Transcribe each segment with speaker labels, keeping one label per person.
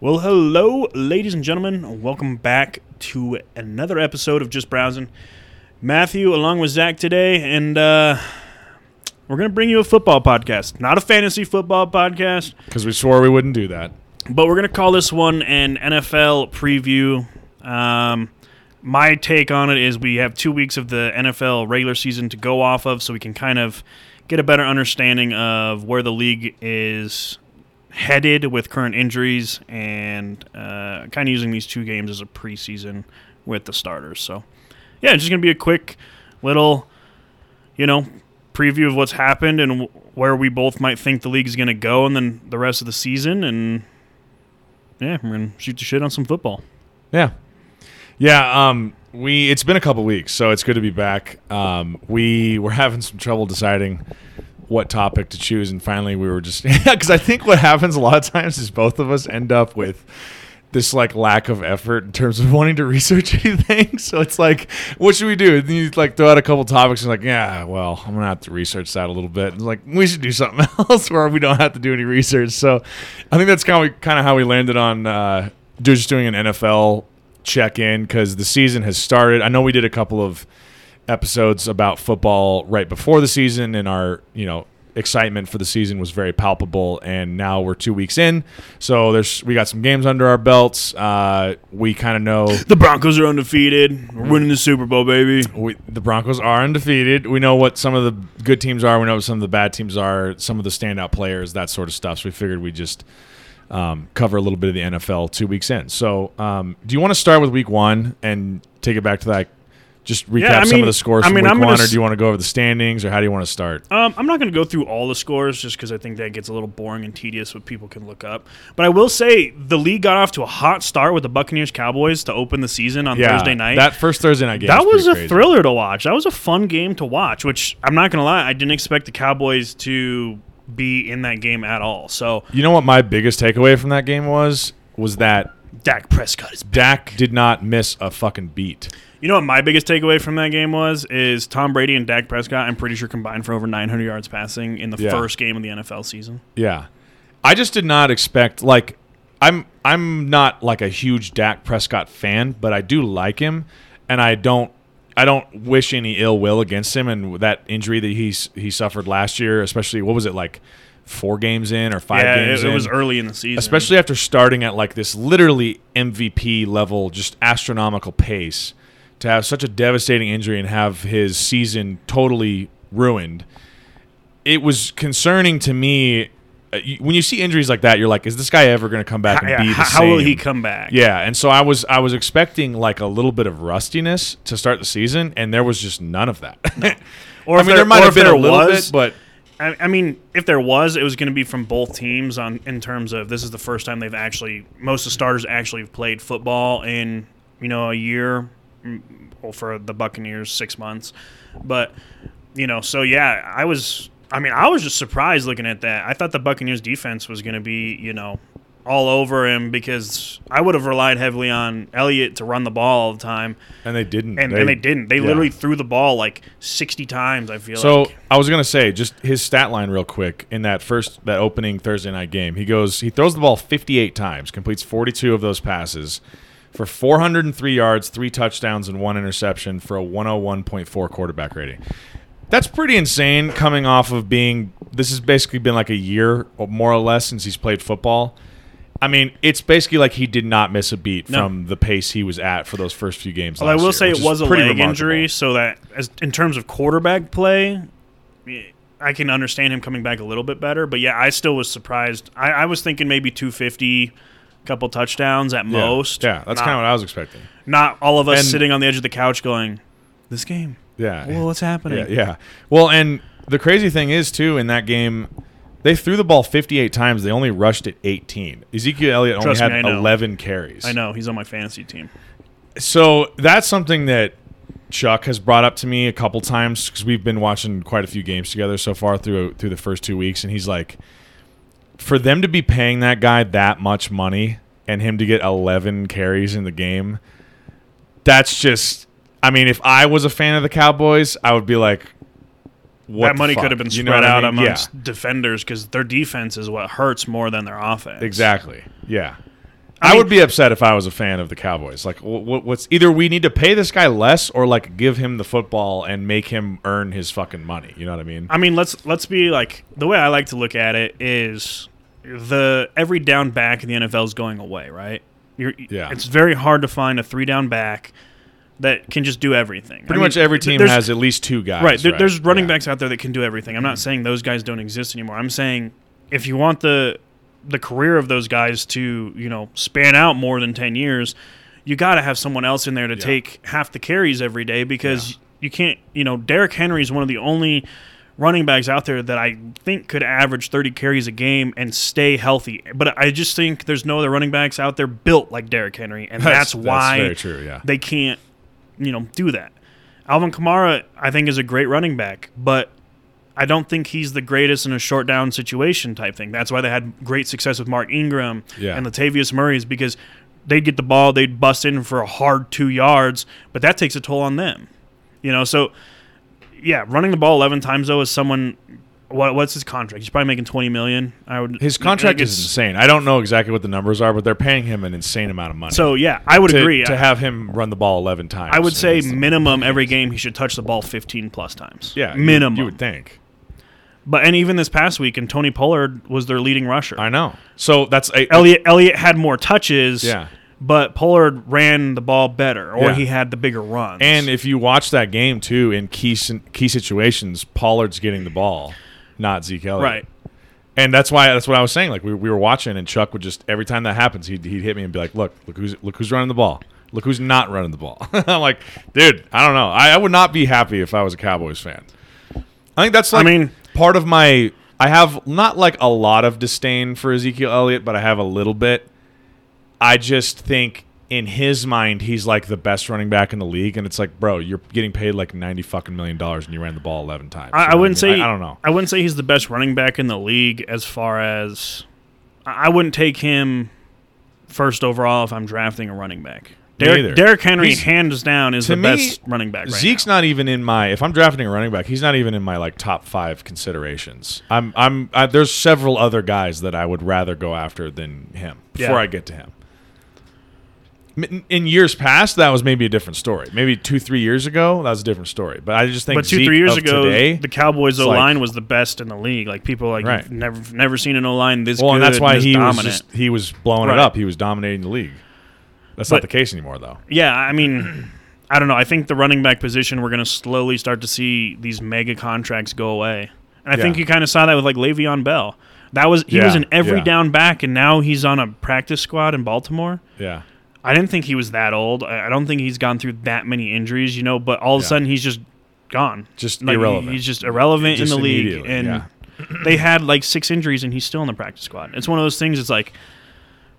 Speaker 1: Well, hello, ladies and gentlemen. Welcome back to another episode of Just Browsing. Matthew, along with Zach today, and uh, we're going to bring you a football podcast. Not a fantasy football podcast,
Speaker 2: Because we swore we wouldn't do that.
Speaker 1: but we're going to call this one an NFL preview. Um, my take on it is we have two weeks of the NFL regular season to go off of, so we can kind of get a better understanding of where the league is headed with current injuries and uh, kind of using these two games as a preseason with the starters. So, yeah, it's just going to be a quick little, you know, preview of what's happened and w- where we both might think the league is going to go and then the rest of the season. And, yeah, we're going to shoot the shit on some football.
Speaker 2: Yeah. Yeah, um, we it's been a couple weeks, so it's good to be back. Um, we were having some trouble deciding what topic to choose, and finally we were just because I think what happens a lot of times is both of us end up with this like lack of effort in terms of wanting to research anything. So it's like, what should we do? And you like throw out a couple topics and like, yeah, well, I'm gonna have to research that a little bit. And like, we should do something else where we don't have to do any research. So I think that's kind of kind of how we landed on uh, just doing an NFL check in because the season has started. I know we did a couple of episodes about football right before the season, and our you know excitement for the season was very palpable. And now we're two weeks in, so there's we got some games under our belts. Uh, we kind of know
Speaker 1: The Broncos are undefeated. We're winning the Super Bowl, baby.
Speaker 2: we, the Broncos are undefeated. We know what some of the good teams are. We know what some of the bad teams are. Some of the standout players, that sort of stuff. So we figured we just um, cover a little bit of the NFL two weeks in. So um, do you want to start with Week One and take it back to that? Just recap
Speaker 1: Yeah, I
Speaker 2: some of the scores
Speaker 1: I
Speaker 2: from
Speaker 1: mean,
Speaker 2: Week
Speaker 1: I'm
Speaker 2: One, or do you want to go over the standings, or how do you want to start?
Speaker 1: Um, I'm not going to go through all the scores just because I think that gets a little boring and tedious what people can look up. But I will say the league got off to a hot start with the Buccaneers Cowboys to open the season on Thursday night.
Speaker 2: That first Thursday night game.
Speaker 1: that was
Speaker 2: pretty
Speaker 1: a
Speaker 2: crazy.
Speaker 1: thriller to watch. That was a fun game to watch, which I'm not going to lie, I didn't expect the Cowboys to be in that game at all. So
Speaker 2: You know what my biggest takeaway from that game was? Was that
Speaker 1: Dak Prescott is.
Speaker 2: Dak did not miss a fucking beat.
Speaker 1: You know what my biggest takeaway from that game was is Tom Brady and Dak Prescott. I'm pretty sure combined for over 900 yards passing in the
Speaker 2: Yeah.
Speaker 1: first game of the NFL season.
Speaker 2: Yeah. I just did not expect like I'm I'm not like a huge Dak Prescott fan, but I do like him and I don't I don't wish any ill will against him and that injury that he's he suffered last year, especially what was it like 4 games in or 5
Speaker 1: yeah,
Speaker 2: games
Speaker 1: it, it was early in the season.
Speaker 2: especially after starting at like this literally MVP level, just astronomical pace, to have such a devastating injury and have his season totally ruined. It was concerning to me. uh, When you see injuries like that, you're like, "Is this guy ever going to come back and
Speaker 1: Yeah,
Speaker 2: be the
Speaker 1: how,
Speaker 2: same?"
Speaker 1: how will he come back?
Speaker 2: Yeah, and so I was I was expecting like a little bit of rustiness to start the season, and there was just none of that.
Speaker 1: Or
Speaker 2: I mean, there, might have been a little
Speaker 1: was,
Speaker 2: bit, but
Speaker 1: I, I mean, if there was, it was going to be from both teams on in terms of this is the first time they've actually most of the starters actually played football in you know a year. mm, Well, for the Buccaneers, six months, but you know, so yeah, I was. I mean, I was just surprised looking at that. I thought the Buccaneers defense was going to be, you know, all over him because I would have relied heavily on Elliott to run the ball all the time,
Speaker 2: and they didn't,
Speaker 1: and they, and they didn't. They
Speaker 2: yeah.
Speaker 1: literally threw the ball like sixty times. I feel
Speaker 2: So
Speaker 1: like.
Speaker 2: I was gonna say just his stat line real quick in that first that opening Thursday night game. He goes he throws the ball 58 times, completes 42 of those passes for 403 yards, three touchdowns, and one interception for a 101.4 quarterback rating. That's pretty insane coming off of being this has basically been like a year or more or less since he's played football. I mean, it's basically like he did not miss a beat
Speaker 1: No.
Speaker 2: from the pace he was at for those first few games.
Speaker 1: Well, I will
Speaker 2: year,
Speaker 1: say it was a leg
Speaker 2: remarkable.
Speaker 1: injury, so that as in terms of quarterback play, I can understand him coming back a little bit better. But yeah, I still was surprised. I, I was thinking maybe 250, couple touchdowns at
Speaker 2: Yeah.
Speaker 1: most.
Speaker 2: Yeah, that's kind of what I was expecting.
Speaker 1: Not all of us
Speaker 2: And-
Speaker 1: sitting on the edge of the couch going, "This game,
Speaker 2: Yeah.
Speaker 1: well, what's happening?"
Speaker 2: Yeah, yeah. Well, and the crazy thing is too in that game, they threw the ball 58 times. They only rushed it 18. Ezekiel Elliott
Speaker 1: Trust
Speaker 2: only had
Speaker 1: know.
Speaker 2: 11 carries.
Speaker 1: I know he's on my fantasy team.
Speaker 2: So that's something that Chuck has brought up to me a couple times because we've been watching quite a few games together so far through through the first two weeks, and he's like, for them to be paying that guy that much money and him to get 11 carries in the game, that's just. I mean, if I was a fan of the Cowboys, I would be like, what
Speaker 1: that money
Speaker 2: fuck?
Speaker 1: could have been
Speaker 2: You know
Speaker 1: spread
Speaker 2: I
Speaker 1: out
Speaker 2: mean?
Speaker 1: amongst defenders because their defense is what hurts more than their offense.
Speaker 2: Exactly. Yeah. I,
Speaker 1: mean-
Speaker 2: would be upset if I was a fan of the Cowboys. Like, wh- wh- what's either we need to pay this guy less, or like give him the football and make him earn his fucking money. You know what I mean?
Speaker 1: I mean, let's let's be like the way I like to look at it is the every down back in the NFL is going away, right? You're,
Speaker 2: Yeah.
Speaker 1: It's very hard to find a three down back that can just do everything.
Speaker 2: Pretty
Speaker 1: I
Speaker 2: much every team has at least two guys.
Speaker 1: right. there- There's running
Speaker 2: Yeah.
Speaker 1: backs out there that can do everything. I'm not mm-hmm. saying those guys don't exist anymore. I'm saying if you want the the career of those guys to you know span out more than ten years, you got to have someone else in there to
Speaker 2: Yeah.
Speaker 1: take half the carries every day because you can't. You know, Derrick Henry is one of the only running backs out there that I think could average 30 carries a game and stay healthy. But I just think there's no other running backs out there built like Derrick Henry, and that's, why
Speaker 2: very true. Yeah.
Speaker 1: they can't, you know, do that. Alvin Kamara, I think, is a great running back, but I don't think he's the greatest in a short down situation type thing. That's why they had great success with Mark Ingram
Speaker 2: Yeah.
Speaker 1: and Latavius Murray's because they'd get the ball, they'd bust in for a hard two yards, but that takes a toll on them. You know, so yeah, running the ball eleven times though is someone. What, what's his contract? He's probably making twenty million. I would.
Speaker 2: His contract is insane. I don't know exactly what the numbers are, but they're paying him an insane amount of money.
Speaker 1: So yeah, I would
Speaker 2: to,
Speaker 1: agree.
Speaker 2: to have him run the ball eleven times.
Speaker 1: I would say minimum every game he should touch the ball 15 plus times.
Speaker 2: yeah,
Speaker 1: minimum.
Speaker 2: You, would think.
Speaker 1: But and even this past week, and Tony Pollard was their leading rusher.
Speaker 2: I know. So that's a,
Speaker 1: Elliot. Elliott had more touches.
Speaker 2: Yeah.
Speaker 1: But Pollard ran the ball better, or
Speaker 2: Yeah.
Speaker 1: he had the bigger runs.
Speaker 2: And if you watch that game too, in key key situations, Pollard's getting the ball, not Zeke Elliott.
Speaker 1: right,
Speaker 2: And that's why that's what I was saying. Like we, we were watching, and Chuck would just every time that happens, he'd, he'd hit me and be like, "Look, look who's look who's running the ball. Look who's not running the ball." I'm like, dude, I don't know. I, I would not be happy if I was a Cowboys fan. I think that's like I
Speaker 1: mean-
Speaker 2: part of my. I have not like a lot of disdain for Ezekiel Elliott, but I have a little bit. I just think in his mind he's like the best running back in the league, and it's like, bro, you're getting paid like ninety fucking million dollars, and you ran the ball eleven times.
Speaker 1: I, I wouldn't
Speaker 2: mean?
Speaker 1: say
Speaker 2: I, I don't know.
Speaker 1: I wouldn't say he's the best running back in the league as far as I I wouldn't take him first overall if I'm drafting a running back. Derrick. Derrick Henry,
Speaker 2: He's-
Speaker 1: hands down, is the
Speaker 2: me,
Speaker 1: best running back. Right
Speaker 2: Zeke's
Speaker 1: now.
Speaker 2: not even in my. If I'm drafting a running back, he's not even in my like top five considerations. I'm. I'm. I, there's several other guys that I would rather go after than him before
Speaker 1: Yeah.
Speaker 2: I get to him. In years past, that was maybe a different story. Maybe two, three years ago, that was a different story. But I just think.
Speaker 1: But two,
Speaker 2: Zeke
Speaker 1: three years ago,
Speaker 2: today,
Speaker 1: the Cowboys O line
Speaker 2: like-
Speaker 1: was the best in the league. Like people like
Speaker 2: Right.
Speaker 1: never never seen an O line this
Speaker 2: well,
Speaker 1: good
Speaker 2: and that's why
Speaker 1: this
Speaker 2: he
Speaker 1: dominant.
Speaker 2: was just he was blowing
Speaker 1: Right.
Speaker 2: it up. He was dominating the league. That's not the case anymore, though.
Speaker 1: Yeah, I mean, I don't know. I think the running back position we're going to slowly start to see these mega contracts go away, and I think you kind of saw that with like Le'Veon Bell. That was he was
Speaker 2: Yeah,
Speaker 1: an every
Speaker 2: yeah.
Speaker 1: down back, and now he's on a practice squad in Baltimore.
Speaker 2: Yeah.
Speaker 1: I didn't think he was that old. I don't think he's gone through that many injuries, you know. But all of a
Speaker 2: Yeah.
Speaker 1: sudden, he's just gone.
Speaker 2: Just
Speaker 1: Like,
Speaker 2: irrelevant.
Speaker 1: He's just irrelevant
Speaker 2: Just
Speaker 1: in the league, and
Speaker 2: yeah.
Speaker 1: they had like six injuries, and he's still in the practice squad. It's one of those things. It's like,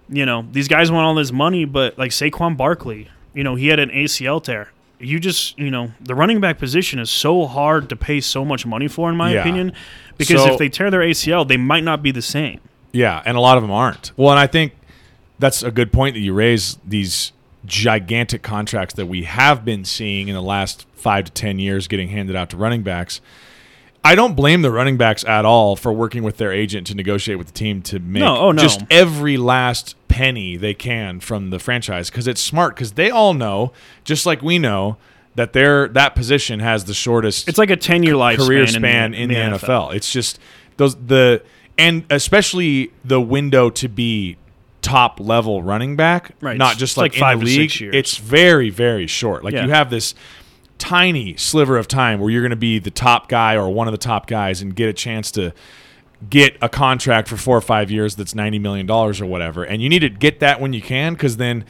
Speaker 1: you know, these guys want all this money, but like Saquon Barkley, you know, he had an ACL tear. You just, you know, the running back position is so hard to pay so much money for, in my
Speaker 2: Yeah.
Speaker 1: opinion, because
Speaker 2: So-
Speaker 1: if they tear their ACL, they might not be the same.
Speaker 2: Yeah, and a lot of them aren't. Well, and I think that's a good point that you raise these gigantic contracts that we have been seeing in the last five to ten years getting handed out to running backs. I don't blame the running backs at all for working with their agent to negotiate with the team to make
Speaker 1: No, oh, no.
Speaker 2: just every last penny they can from the franchise because it's smart because they all know, just like we know, that their that position has the shortest
Speaker 1: It's like a ten-year life
Speaker 2: career span in the, NFL. It's just those the and especially the window to be top level running back,
Speaker 1: Right.
Speaker 2: not just
Speaker 1: like
Speaker 2: like,
Speaker 1: five
Speaker 2: in
Speaker 1: to
Speaker 2: the league.
Speaker 1: six years.
Speaker 2: It's very very short. Like
Speaker 1: Yeah.
Speaker 2: you have this tiny sliver of time where you're going to be the top guy or one of the top guys and get a chance to get a contract for four or five years that's ninety million dollars or whatever, and you need to get that when you can because then,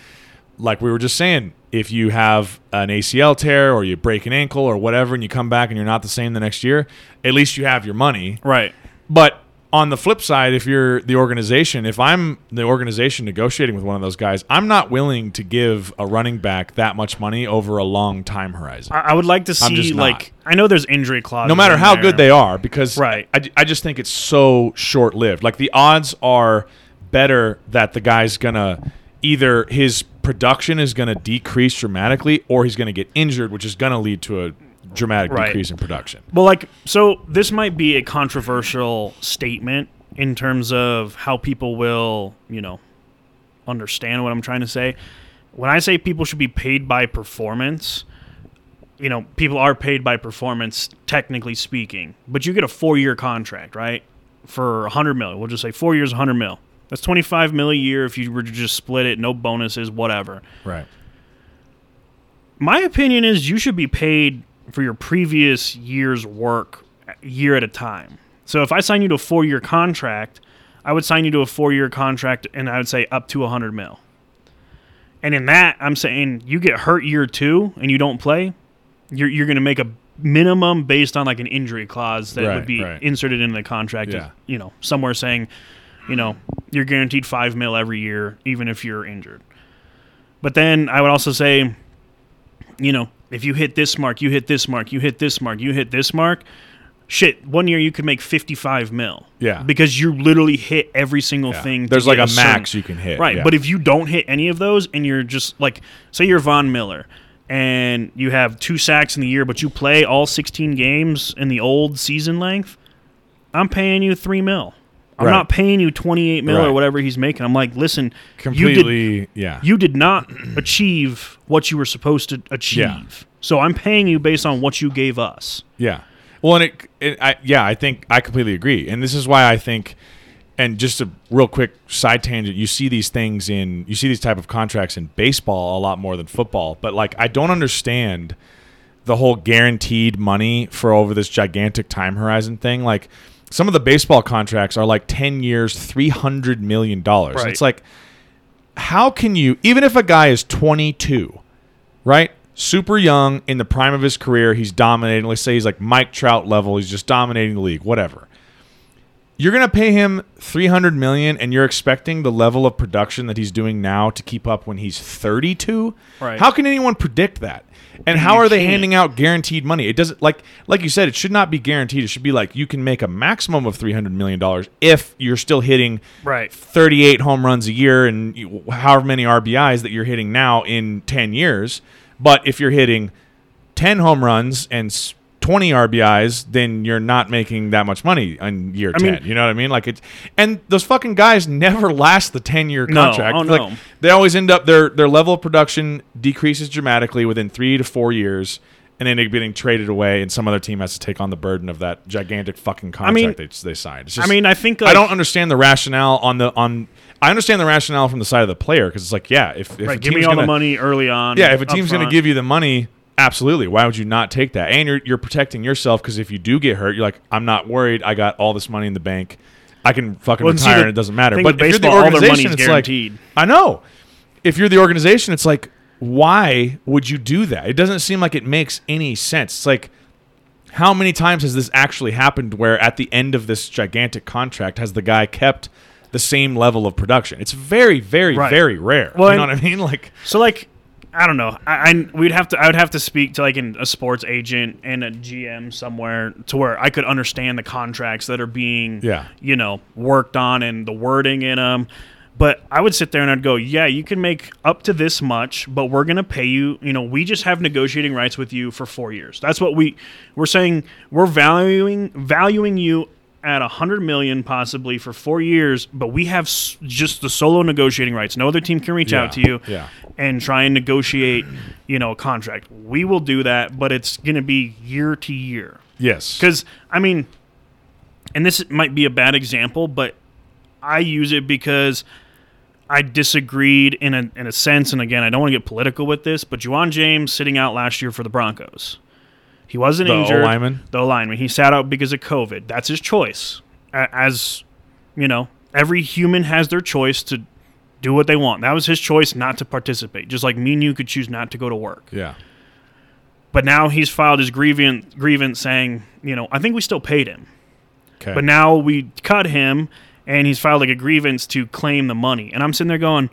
Speaker 2: like we were just saying, if you have an ACL tear or you break an ankle or whatever, and you come back and you're not the same the next year, at least you have your money.
Speaker 1: Right.
Speaker 2: But on the flip side, if you're the organization, if I'm the organization negotiating with one of those guys, I'm not willing to give a running back that much money over a long time horizon.
Speaker 1: I, I would like to see like I know there's injury clauses.
Speaker 2: no matter how
Speaker 1: there.
Speaker 2: good they are, because
Speaker 1: Right.
Speaker 2: I, I just think it's so short lived. Like the odds are better that the guy's gonna either his production is gonna decrease dramatically or he's gonna get injured, which is gonna lead to a dramatic
Speaker 1: Right.
Speaker 2: decrease in production.
Speaker 1: Well, like, so this might be a controversial statement in terms of how people will, you know, understand what I'm trying to say. When I say people should be paid by performance, you know, people are paid by performance, technically speaking. But you get a four-year contract, right? For 100 mil. We'll just say four years, 100 mil. That's 25 mil a year if you were to just split it, no bonuses, whatever.
Speaker 2: Right.
Speaker 1: My opinion is you should be paid for your previous year's work year at a time. So if I sign you to a four year contract, I would sign you to a four year contract and I would say up to 100 mil. And in that, I'm saying you get hurt year two and you don't play, you're, you're going to make a minimum based on like an injury clause that
Speaker 2: Right,
Speaker 1: would be
Speaker 2: right.
Speaker 1: inserted in the contract.
Speaker 2: Yeah.
Speaker 1: You know, somewhere saying, you know, you're guaranteed five mil every year, even if you're injured. But then I would also say, you know, if you hit this mark, you hit this mark, you hit this mark, you hit this mark, shit, one year you could make 55 mil.
Speaker 2: Yeah.
Speaker 1: Because you literally hit every single
Speaker 2: Yeah.
Speaker 1: thing.
Speaker 2: There's like a
Speaker 1: certain-
Speaker 2: max you can hit.
Speaker 1: Right.
Speaker 2: yeah.
Speaker 1: But if you don't hit any of those and you're just like, say you're Von Miller and you have two sacks in the year, but you play all 16 games in the old season length, I'm paying you three mil. I'm
Speaker 2: Right.
Speaker 1: not paying you 28 mil
Speaker 2: Right.
Speaker 1: or whatever he's making. I'm like, listen, you did
Speaker 2: completely, yeah.
Speaker 1: you did not achieve what you were supposed to achieve.
Speaker 2: Yeah.
Speaker 1: So I'm paying you based on what you gave us.
Speaker 2: Yeah. Well, and it, it I, yeah, I think I completely agree, and this is why I think, and just a real quick side tangent, you see these things in, you see these type of contracts in baseball a lot more than football, but like I don't understand the whole guaranteed money for over this gigantic time horizon thing. Like some of the baseball contracts are like ten years, three hundred million dollars.
Speaker 1: Right.
Speaker 2: It's like, how can you, even if a guy is twenty two, right? Super young in the prime of his career, he's dominating. Let's say he's like Mike Trout level, he's just dominating the league, whatever. You're going to pay him 300 million and you're expecting the level of production that he's doing now to keep up when he's 32?
Speaker 1: Right.
Speaker 2: How can anyone predict that? And how are they handing out guaranteed money? It doesn't like like you said it should not be guaranteed. It should be like you can make a maximum of 300 million dollars if you're still hitting
Speaker 1: Right.
Speaker 2: 38 home runs a year and you- however many RBIs that you're hitting now in 10 years. But if you're hitting 10 home runs and 20 RBIs, then you're not making that much money in year
Speaker 1: I
Speaker 2: 10.
Speaker 1: mean-
Speaker 2: you know what I mean? Like it's and those fucking guys never last the 10 year
Speaker 1: No.
Speaker 2: contract.
Speaker 1: Oh,
Speaker 2: Like,
Speaker 1: no.
Speaker 2: They always end up their their level of production decreases dramatically within 3 to 4 years. And then they're getting traded away, and some other team has to take on the burden of that gigantic fucking contract
Speaker 1: mean-
Speaker 2: they, they signed. It's
Speaker 1: I mean, I think
Speaker 2: I don't understand the rationale on the on. I understand the rationale from the side of the player because it's like, yeah, if, if a
Speaker 1: Right, give me all
Speaker 2: gonna,
Speaker 1: the money early on.
Speaker 2: yeah, if a team's going to give you the money, absolutely. Why would you not take that? And you're you're protecting yourself because if you do get hurt, you're like, I'm not worried. I got all this money in the bank. I can fucking
Speaker 1: Well,
Speaker 2: retire,
Speaker 1: the
Speaker 2: and it doesn't matter. But if you're the
Speaker 1: baseball, all their
Speaker 2: organization, it's like,
Speaker 1: guaranteed.
Speaker 2: I know. If you're the organization, it's like, why would you do that? It doesn't seem like it makes any sense. It's like, how many times has this actually happened where at the end of this gigantic contract has the guy kept the same level of production? It's very, very,
Speaker 1: Right.
Speaker 2: very rare.
Speaker 1: Well,
Speaker 2: you know what I mean? Like,
Speaker 1: So like, I don't know. I, I we'd have to. I would have to speak to like an, a sports agent and a GM somewhere to where I could understand the contracts that are being,
Speaker 2: Yeah.
Speaker 1: you know, worked on and the wording in them. But I would sit there and I'd go, yeah, you can make up to this much, but we're gonna pay you. You know, we just have negotiating rights with you for four years. That's what we we're saying. We're valuing valuing you at a hundred million possibly for four years, but we have s- just the solo negotiating rights. No other team can reach out to you
Speaker 2: yeah.
Speaker 1: and try and negotiate, you know, a contract. We will do that, but it's going to be year to year.
Speaker 2: yes.
Speaker 1: Because I mean, and this might be a bad example, but I use it because I disagreed in a in a sense. And again, I don't want to get political with this, but Ja'Wuan James sitting out last year for the Broncos. He wasn't
Speaker 2: The
Speaker 1: injured.
Speaker 2: O-lineman?
Speaker 1: The lineman. He sat out because of COVID. That's his choice. As you know, every human has their choice to do what they want. That was his choice not to participate. Just like me and you could choose not to go to work.
Speaker 2: Yeah.
Speaker 1: But now he's filed his grievance, grievance saying, you know, I think we still paid him.
Speaker 2: Okay.
Speaker 1: But now we cut him and he's filed like a grievance to claim the money. And I'm sitting there going,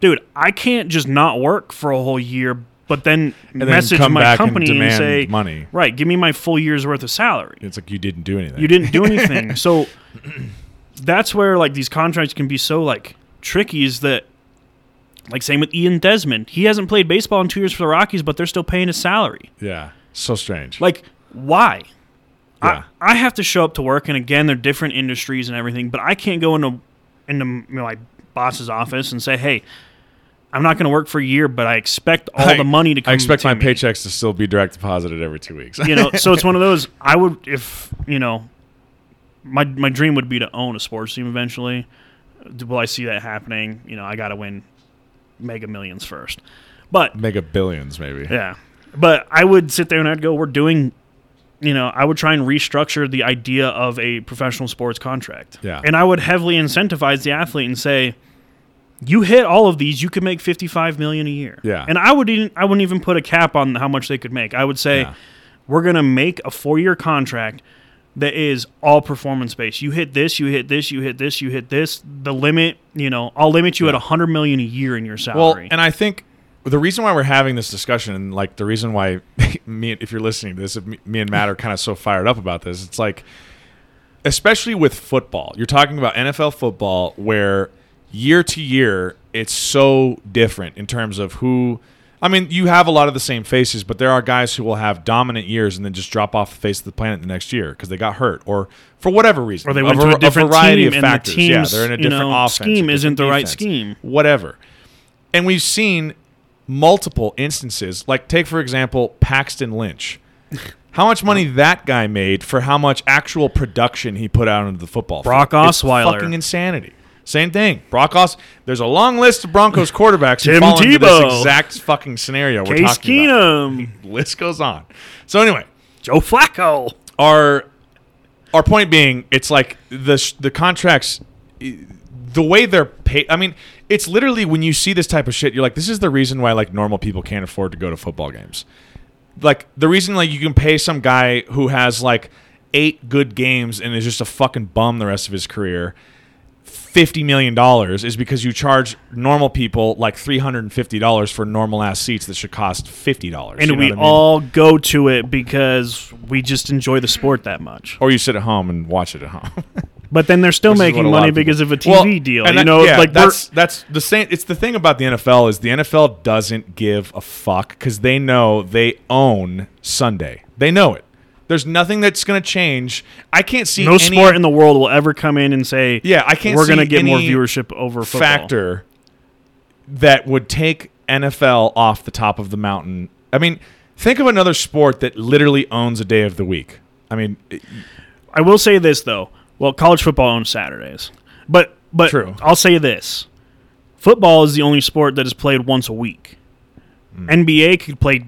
Speaker 1: dude, I can't just not work for a whole year, but then message my
Speaker 2: and
Speaker 1: company and,
Speaker 2: demand
Speaker 1: say,
Speaker 2: money.
Speaker 1: right, give me my full year's worth of salary.
Speaker 2: it's like you didn't do anything.
Speaker 1: You didn't do anything. so that's where like these contracts can be so like tricky is that like same with Ian Desmond. He hasn't played baseball in two years for the Rockies, but they're still paying his salary.
Speaker 2: Yeah. So strange.
Speaker 1: Like, why?
Speaker 2: Yeah.
Speaker 1: I, I have to show up to work, and again, they're different industries and everything, but I can't go into into you know, my boss's office and say, "Hey, I'm not going to work for a year, but I expect all
Speaker 2: I-
Speaker 1: the money to come."
Speaker 2: I expect my
Speaker 1: me."
Speaker 2: paychecks to still be direct deposited every two weeks.
Speaker 1: You know, so it's one of those. I would, if you know, my my dream would be to own a sports team eventually. Will I see that happening? You know, I got to win mega millions first. But
Speaker 2: Mega billions, maybe.
Speaker 1: yeah. But I would sit there and I'd go, we're doing, you know, I would try and restructure the idea of a professional sports contract.
Speaker 2: Yeah.
Speaker 1: And I would heavily incentivize the athlete and say, you hit all of these, you could make 55 million a year.
Speaker 2: Yeah.
Speaker 1: And I would even, I wouldn't even put a cap on how much they could make. I would say,
Speaker 2: Yeah.
Speaker 1: we're going to make a four year contract that is all performance based. You hit this, you hit this, you hit this, you hit this. The limit, you know, I'll limit you at
Speaker 2: Yeah.
Speaker 1: at 100 million a year in your salary.
Speaker 2: Well, and I think the reason why we're having this discussion, and like the reason why me, if you're listening to this, me and Matt are kind of so fired up about this, it's like, especially with football, you're talking about NFL football, where year to year it's so different in terms of who. I mean, you have a lot of the same faces, but there are guys who will have dominant years and then just drop off the face of the planet the next year because they got hurt or for whatever reason.
Speaker 1: or they went
Speaker 2: a,
Speaker 1: to a different
Speaker 2: variety
Speaker 1: team
Speaker 2: of
Speaker 1: and
Speaker 2: factors.
Speaker 1: the team's
Speaker 2: yeah, they're in a
Speaker 1: you
Speaker 2: different
Speaker 1: know,
Speaker 2: offense,
Speaker 1: scheme
Speaker 2: a
Speaker 1: isn't the right scheme.
Speaker 2: whatever. And we've seen multiple instances, like take for example Paxton Lynch. How much money that guy made for how much actual production he put out into the football.
Speaker 1: Brock
Speaker 2: field. It's
Speaker 1: Osweiler.
Speaker 2: fucking insanity. Same thing. Brock Os. There's a long list of Broncos quarterbacks who
Speaker 1: Tim
Speaker 2: fall into this exact fucking scenario we're
Speaker 1: Case
Speaker 2: talking about.
Speaker 1: Keenum,
Speaker 2: List goes on. So anyway,
Speaker 1: Joe Flacco.
Speaker 2: our our point being, it's like the sh- the contracts, i- the way they're paid. I mean, it's literally when you see this type of shit, you're like, this is the reason why like normal people can't afford to go to football games. Like the reason like you can pay some guy who has like eight good games and is just a fucking bum the rest of his career. Fifty million dollars is because you charge normal people like three hundred and fifty dollars for normal ass seats that should cost fifty dollars.
Speaker 1: And we all go to it because we just enjoy the sport that much.
Speaker 2: or you sit at home and watch it at home.
Speaker 1: But then they're still
Speaker 2: Which
Speaker 1: making
Speaker 2: what a lot
Speaker 1: money
Speaker 2: of
Speaker 1: because of a TV
Speaker 2: Well,
Speaker 1: deal.
Speaker 2: and
Speaker 1: You
Speaker 2: that-
Speaker 1: know,
Speaker 2: yeah,
Speaker 1: like
Speaker 2: that's that's the same. It's the thing about the NFL is the NFL doesn't give a fuck because they know they own Sunday. They know it. There's nothing that's going to change. I can't see
Speaker 1: no
Speaker 2: any
Speaker 1: sport in the world will ever come in and say,
Speaker 2: Yeah, I can't
Speaker 1: we're going to get more viewership over football.
Speaker 2: factor that would take NFL off the top of the mountain. I mean, think of another sport that literally owns a day of the week. I mean, it-
Speaker 1: I will say this though. Well, college football owns Saturdays, but but
Speaker 2: True.
Speaker 1: I'll say this: football is the only sport that is played once a week.
Speaker 2: Hmm.
Speaker 1: NBA could play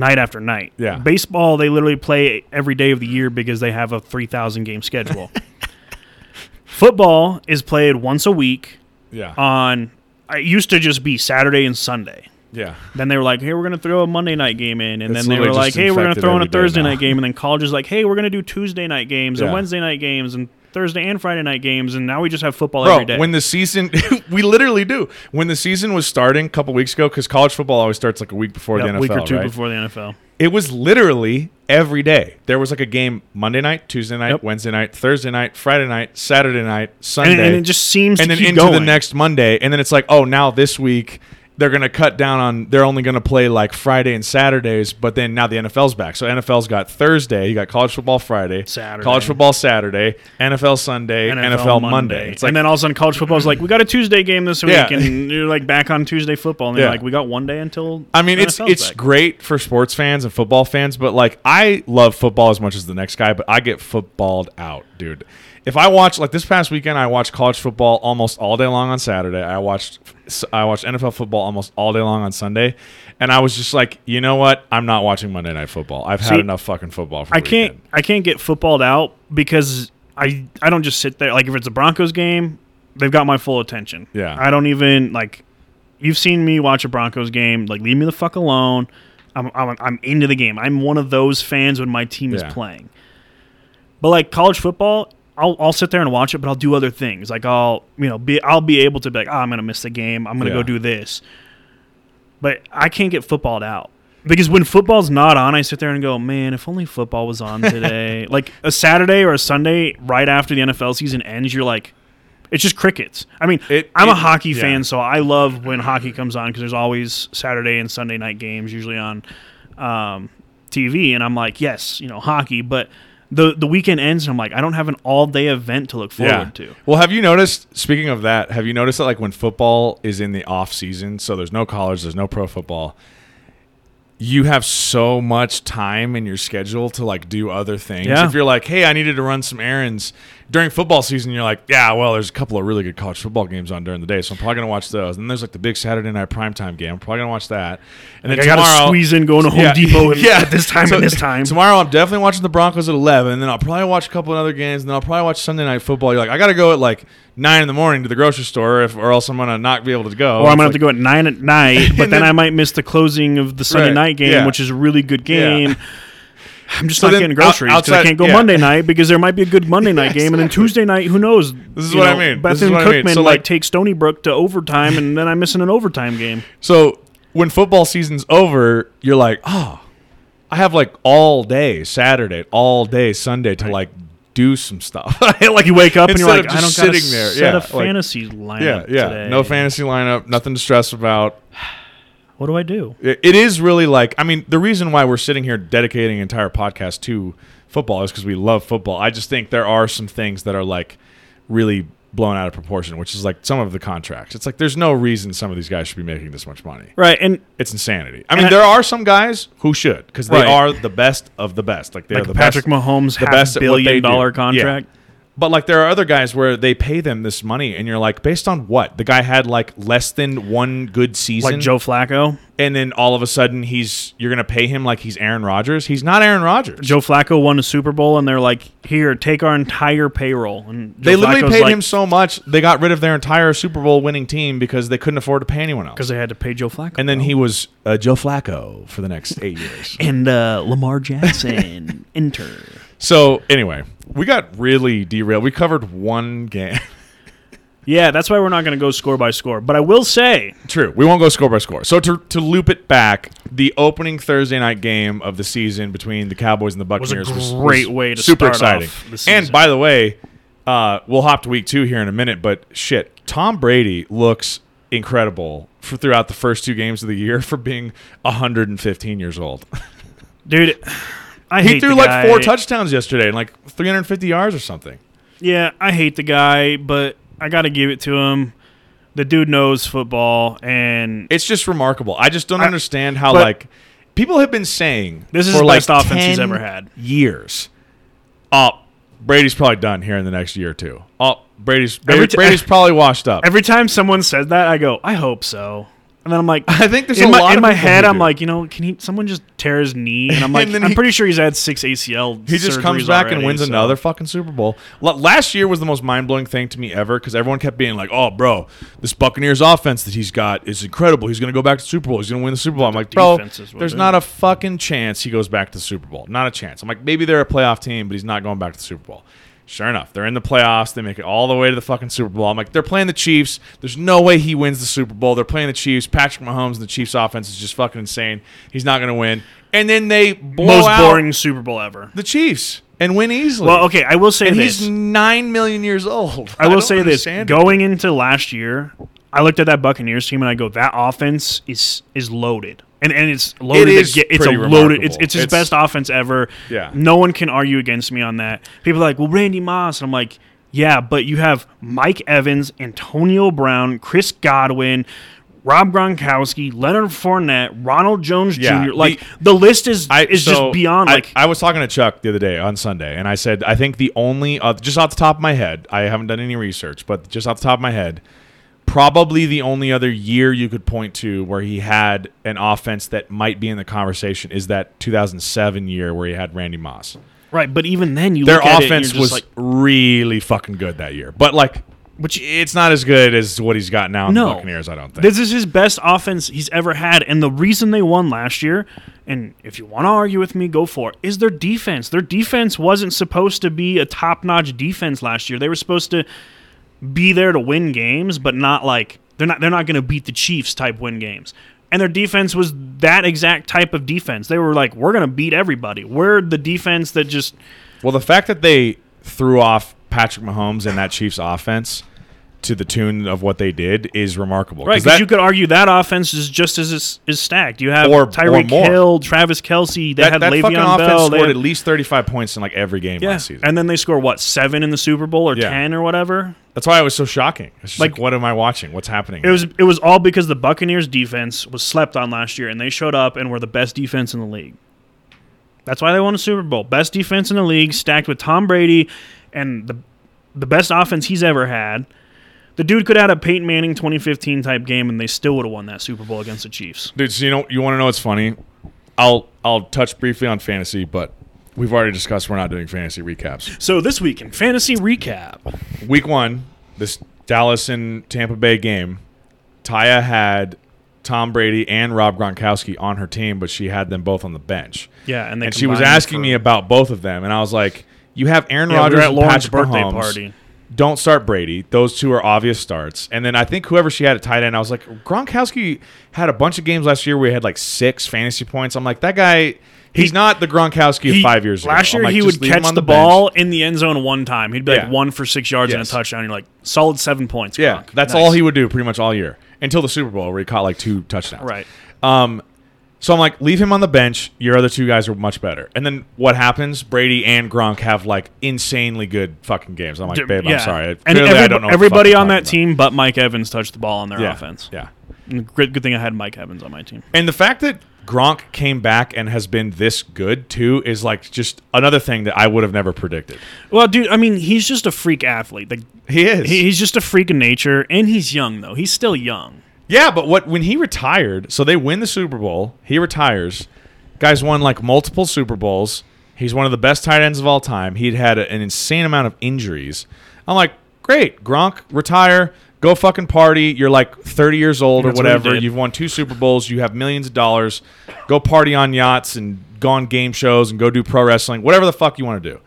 Speaker 1: night after night.
Speaker 2: Yeah.
Speaker 1: Baseball, they literally play every day of the year because they have a three thousand game schedule. football is played once a week
Speaker 2: yeah,
Speaker 1: on. It used to just be Saturday and Sunday.
Speaker 2: yeah.
Speaker 1: Then they were like, "Hey, we're gonna throw a Monday night game in," and
Speaker 2: It's
Speaker 1: then they were like, "Hey, we're gonna throw in a Thursday night game," and then college is like, "Hey, we're gonna do Tuesday night games and Wednesday night games and Thursday and Friday night games," and now we just have football
Speaker 2: Bro,
Speaker 1: every day.
Speaker 2: when the season, we literally do. When the season was starting a couple weeks ago, because college football always starts like a week before
Speaker 1: Yep,
Speaker 2: the NFL,
Speaker 1: week or two
Speaker 2: right?
Speaker 1: before the NFL.
Speaker 2: It was literally every day. There was like a game Monday night, Tuesday night,
Speaker 1: Yep.
Speaker 2: Wednesday night, Thursday night, Friday night, Saturday night,
Speaker 1: And,
Speaker 2: Sunday,
Speaker 1: and it just seems
Speaker 2: and
Speaker 1: to
Speaker 2: then
Speaker 1: keep
Speaker 2: into
Speaker 1: going.
Speaker 2: the next Monday, and then it's like, oh, now this week they're going to cut down on. They're only going to play like Friday and Saturdays, but then now the NFL's back. So NFL's got Thursday, you got college football Friday,
Speaker 1: Saturday.
Speaker 2: college football Saturday, NFL Sunday, NFL, Monday. It's like
Speaker 1: and then all of a sudden, college football is like, "We got a Tuesday game this week,"
Speaker 2: Yeah.
Speaker 1: and you're like back on Tuesday football, and they're
Speaker 2: Yeah.
Speaker 1: like, "We got one day until."
Speaker 2: I mean, it's it's
Speaker 1: back."
Speaker 2: great for sports fans and football fans, but like I love football as much as the next guy, but I get footballed out, dude. If I watch like this past weekend, I watched college football almost all day long on Saturday. I watched I watched NFL football almost all day long on Sunday, and I was just like, you know what? I'm not watching Monday Night Football. I've had enough fucking football. For
Speaker 1: I can't
Speaker 2: weekend.
Speaker 1: I can't get footballed out because I I don't just sit there like if it's a Broncos game, they've got my full attention.
Speaker 2: Yeah.
Speaker 1: I don't even like you've seen me watch a Broncos game, like leave me the fuck alone. I'm I'm, I'm into the game. I'm one of those fans when my team
Speaker 2: Yeah.
Speaker 1: is playing. But like college football, I'll, I'll sit there and watch it, but I'll do other things. Like I'll you know be I'll be able to be like, oh, I'm gonna miss the game. I'm gonna
Speaker 2: Yeah.
Speaker 1: go do this. But I can't get footballed out because when football's not on, I sit there and go, man, if only football was on today. like a Saturday or a Sunday right after the NFL season ends, you're like, it's just crickets. I mean,
Speaker 2: It-
Speaker 1: I'm a hockey
Speaker 2: yeah.
Speaker 1: fan, so I love when hockey comes on because there's always Saturday and Sunday night games usually on um, TV, and I'm like, yes, you know, hockey, but the the weekend ends and I'm like, I don't have an all day event to look forward to.
Speaker 2: Well, have you noticed? Speaking of that, have you noticed that like when football is in the off season, so there's no college, there's no pro football, you have so much time in your schedule to like do other things.
Speaker 1: Yeah.
Speaker 2: If you're like, hey, I needed to run some errands during football season, you're like, yeah, well, there's a couple of really good college football games on during the day, so I'm probably gonna watch those. And then there's like the big Saturday night primetime game. I'm probably gonna watch that. And
Speaker 1: Like, I gotta squeeze in going to Home Depot and at this time
Speaker 2: So
Speaker 1: and this time.
Speaker 2: Tomorrow I'm definitely watching the Broncos at 11, and then I'll probably watch a couple of other games, and then I'll probably watch Sunday night football. You're like, I gotta go at like nine in the morning to the grocery store, if or else I'm gonna not be able to go.
Speaker 1: Or I'm gonna have to go at nine at night, but then,
Speaker 2: then-
Speaker 1: I might miss the closing of the Sunday
Speaker 2: Right,
Speaker 1: night game,
Speaker 2: yeah.
Speaker 1: which is a really good
Speaker 2: Yeah.
Speaker 1: game. I'm just
Speaker 2: So
Speaker 1: not getting groceries because I can't go
Speaker 2: yeah.
Speaker 1: Monday night because there might be a good Monday night
Speaker 2: Yeah,
Speaker 1: game, and then. Tuesday night, who knows?
Speaker 2: This is
Speaker 1: You
Speaker 2: what I
Speaker 1: know,
Speaker 2: mean. This is
Speaker 1: Bethune
Speaker 2: what I mean.
Speaker 1: Cookman
Speaker 2: So,
Speaker 1: might
Speaker 2: like-
Speaker 1: take Stony Brook to overtime, and then I'm missing an overtime game.
Speaker 2: So when football season's over, you're like, oh, I have like all day Saturday, all day Sunday to like do some stuff. like
Speaker 1: You wake up and you're like,
Speaker 2: of
Speaker 1: I don't
Speaker 2: just
Speaker 1: got a
Speaker 2: sitting there.
Speaker 1: set
Speaker 2: yeah,
Speaker 1: of
Speaker 2: like-
Speaker 1: fantasy lineup
Speaker 2: yeah, yeah.
Speaker 1: today.
Speaker 2: No fantasy lineup, nothing to stress about.
Speaker 1: What do I do?
Speaker 2: It, it is really like I mean the reason why we're sitting here dedicating an entire podcast to football is because we love football. I just think there are some things that are like really blown out of proportion, which is like some of the contracts. It's like there's no reason some of these guys should be making this much money.
Speaker 1: Right, and
Speaker 2: It's insanity. I mean,
Speaker 1: I-
Speaker 2: there are some guys who should because they
Speaker 1: Right.
Speaker 2: are the best of the best. Like they're
Speaker 1: like
Speaker 2: the
Speaker 1: Patrick
Speaker 2: best.
Speaker 1: Mahomes,
Speaker 2: the best
Speaker 1: billion dollar contract. Yeah.
Speaker 2: But like there are other guys where they pay them this money, and you're like, based on what? The guy had like less than one good season,
Speaker 1: Like Joe Flacco.
Speaker 2: and then all of a sudden he's you're gonna pay him like he's Aaron Rodgers. He's not Aaron Rodgers.
Speaker 1: Joe Flacco won a Super Bowl, and they're like, "Here, take our entire payroll." And
Speaker 2: they literally
Speaker 1: Flacco's
Speaker 2: paid
Speaker 1: like,
Speaker 2: him so much they got rid of their entire Super Bowl winning team because they couldn't afford to pay anyone else.
Speaker 1: because they had to pay Joe Flacco.
Speaker 2: And then he was uh, Joe Flacco for the next eight years.
Speaker 1: and uh, Lamar Jackson enter.
Speaker 2: So anyway, we got really derailed. We covered one game.
Speaker 1: Yeah, that's why we're not going to go score by score. But I will say,
Speaker 2: True. We won't go score by score. So to to loop it back, the opening Thursday night game of the season between the Cowboys and the Buccaneers
Speaker 1: Was a
Speaker 2: Buccaneers
Speaker 1: great way to
Speaker 2: super
Speaker 1: start
Speaker 2: exciting.
Speaker 1: off the
Speaker 2: And by the way, uh, we'll hop to week two here in a minute. But shit, Tom Brady looks incredible for throughout the first two games of the year for being 115 years old.
Speaker 1: dude, I
Speaker 2: he threw like
Speaker 1: guy.
Speaker 2: four touchdowns yesterday and like 350 yards or something.
Speaker 1: Yeah, I hate the guy, but I got to give it to him. The dude knows football, and
Speaker 2: It's just remarkable. I just don't
Speaker 1: I-
Speaker 2: understand how like people have been saying
Speaker 1: This is the
Speaker 2: like
Speaker 1: best offense he's ever had.
Speaker 2: Years. Oh, Brady's probably done here in the next year or two. Oh, Brady's Brady,
Speaker 1: ti-
Speaker 2: Brady's probably washed up.
Speaker 1: every time someone says that, I go, "I hope so." And then I'm like,
Speaker 2: I think there's
Speaker 1: in
Speaker 2: a
Speaker 1: my,
Speaker 2: lot
Speaker 1: in my head, I'm
Speaker 2: do.
Speaker 1: like, you know, can he? Someone just tear his knee, and I'm like,
Speaker 2: And
Speaker 1: I'm
Speaker 2: he-
Speaker 1: pretty sure he's had six ACL.
Speaker 2: he just comes back and wins
Speaker 1: so-
Speaker 2: another fucking Super Bowl. Last year was the most mind blowing thing to me ever because everyone kept being like, "Oh, bro, this Buccaneers offense that he's got is incredible. He's going to go back to the Super Bowl. He's going to win the Super Bowl." I'm like, "Bro,
Speaker 1: defense is what
Speaker 2: there's not a fucking chance he goes back to the Super Bowl. Not a chance." I'm like, "Maybe they're a playoff team, but he's not going back to the Super Bowl." Sure enough, they're in the playoffs. They make it all the way to the fucking Super Bowl. I'm like, they're playing the Chiefs. There's no way he wins the Super Bowl. They're playing the Chiefs. Patrick Mahomes and the Chiefs offense is just fucking insane. He's not going to win. And then they blow
Speaker 1: most
Speaker 2: out
Speaker 1: boring Super Bowl ever.
Speaker 2: the Chiefs and win easily.
Speaker 1: Well, okay, I will say
Speaker 2: and
Speaker 1: this.
Speaker 2: he's nine million years old.
Speaker 1: I will
Speaker 2: don't
Speaker 1: say this:
Speaker 2: it.
Speaker 1: going into last year, I looked at that Buccaneers team and I go, "That offense is is loaded." And, and it's loaded.
Speaker 2: It is
Speaker 1: it's a loaded. It's, it's his
Speaker 2: It's-
Speaker 1: best offense ever.
Speaker 2: Yeah.
Speaker 1: No one can argue against me on that. People are like, well, Randy Moss. And I'm like, yeah, but you have Mike Evans, Antonio Brown, Chris Godwin, Rob Gronkowski, Leonard Fournette, Ronald Jones
Speaker 2: Yeah,
Speaker 1: Jr. Like
Speaker 2: the-
Speaker 1: the, list is
Speaker 2: I,
Speaker 1: is
Speaker 2: so
Speaker 1: just beyond.
Speaker 2: I,
Speaker 1: like
Speaker 2: I was talking to Chuck the other day on Sunday, and I said I think the only uh, just off the top of my head, I haven't done any research, but just off the top of my head, probably the only other year you could point to where he had an offense that might be in the conversation is that 2007 year where he had Randy Moss.
Speaker 1: right, but even then, you
Speaker 2: Their
Speaker 1: look at it and
Speaker 2: offense
Speaker 1: just
Speaker 2: was
Speaker 1: like,
Speaker 2: really fucking good that year, but like, which it's not as good as what he's got now in
Speaker 1: No.
Speaker 2: the Buccaneers. I don't think.
Speaker 1: This is his best offense he's ever had. And the reason they won last year, and if you want to argue with me, go for it, is their defense. Their defense wasn't supposed to be a top notch defense last year. They were supposed to be there to win games, but not like they're not they're not gonna beat the Chiefs type win games. And their defense was that exact type of defense. They were like, We're gonna beat everybody. We're the defense that just
Speaker 2: Well, the fact that they threw off Patrick Mahomes and that Chiefs offense to the tune of what they did is remarkable.
Speaker 1: Right,
Speaker 2: 'Cause
Speaker 1: because you could argue that offense is just as is, is stacked. You have
Speaker 2: Or-
Speaker 1: Tyreek. Hill, Travis Kelce. They
Speaker 2: that,
Speaker 1: had
Speaker 2: that fucking
Speaker 1: Le'Veon
Speaker 2: offense
Speaker 1: Bell. They
Speaker 2: scored
Speaker 1: had-
Speaker 2: at least 35 points in like every game
Speaker 1: yeah,
Speaker 2: last season.
Speaker 1: and then they score what seven in the Super Bowl or
Speaker 2: Yeah.
Speaker 1: ten or whatever.
Speaker 2: That's why it was so shocking. It's just like,
Speaker 1: Like-
Speaker 2: what am I watching? What's happening?
Speaker 1: It was it was all because the Buccaneers defense was slept on last year, and they showed up and were the best defense in the league. That's why they won a Super Bowl. Best defense in the league, stacked with Tom Brady, and the the best offense he's ever had. The dude could have had a Peyton Manning 2015 type game, and they still would have won that Super Bowl against the Chiefs.
Speaker 2: Dude, so you know you want to know what's funny? I'll I'll touch briefly on fantasy, but we've already discussed we're not doing fantasy recaps.
Speaker 1: So this week in fantasy recap,
Speaker 2: Week one, this Dallas and Tampa Bay game, Taya had Tom Brady and Rob Gronkowski on her team, but she had them both on the bench.
Speaker 1: yeah, and they
Speaker 2: and she was asking
Speaker 1: for-
Speaker 2: me about both of them, and I was like, "You have Aaron
Speaker 1: Yeah,
Speaker 2: Rodgers and Patrick
Speaker 1: birthday
Speaker 2: Mahomes.
Speaker 1: party.
Speaker 2: Don't start Brady. Those two are obvious starts. And then I think whoever she had at tight end, I was like, Gronkowski had a bunch of games last year where he had like six fantasy points. I'm like, that guy, he's
Speaker 1: He-
Speaker 2: not the Gronkowski of five years ago.
Speaker 1: Last year,
Speaker 2: like,
Speaker 1: he would catch
Speaker 2: on
Speaker 1: the, ball in the end zone one time. He'd be like
Speaker 2: Yeah.
Speaker 1: one for six yards and a
Speaker 2: Yes.
Speaker 1: touchdown. You're like solid seven points.
Speaker 2: Yeah, that's
Speaker 1: Nice.
Speaker 2: all he would do pretty much all year until the Super Bowl where he caught like two touchdowns.
Speaker 1: Right.
Speaker 2: Um, so I'm like, leave him on the bench. Your other two guys are much better. And then what happens? Brady and Gronk have like insanely good fucking games. I'm like, babe,
Speaker 1: yeah.
Speaker 2: I'm sorry.
Speaker 1: And
Speaker 2: Clearly,
Speaker 1: every-
Speaker 2: I don't know.
Speaker 1: everybody on that
Speaker 2: talking
Speaker 1: team, but Mike Evans, touched the ball on their
Speaker 2: yeah.
Speaker 1: offense.
Speaker 2: Yeah.
Speaker 1: Good, good thing I had Mike Evans on my team.
Speaker 2: And the fact that Gronk came back and has been this good too is like just another thing that I would have never predicted.
Speaker 1: Well, dude, I mean, he's just a freak athlete. Like
Speaker 2: He is.
Speaker 1: he- he's just a freak of nature, and he's young though. He's still young.
Speaker 2: Yeah, but what when he retired, so they win the Super Bowl, he retires. Guys won like multiple Super Bowls. He's one of the best tight ends of all time. He'd had a- an insane amount of injuries. I'm like, great, Gronk, retire, go fucking party. You're like 30 years old or
Speaker 1: That's what
Speaker 2: whatever.
Speaker 1: did.
Speaker 2: You've won two Super Bowls. You have millions of dollars. Go party on yachts and go on game shows and go do pro wrestling, whatever the fuck you want to do.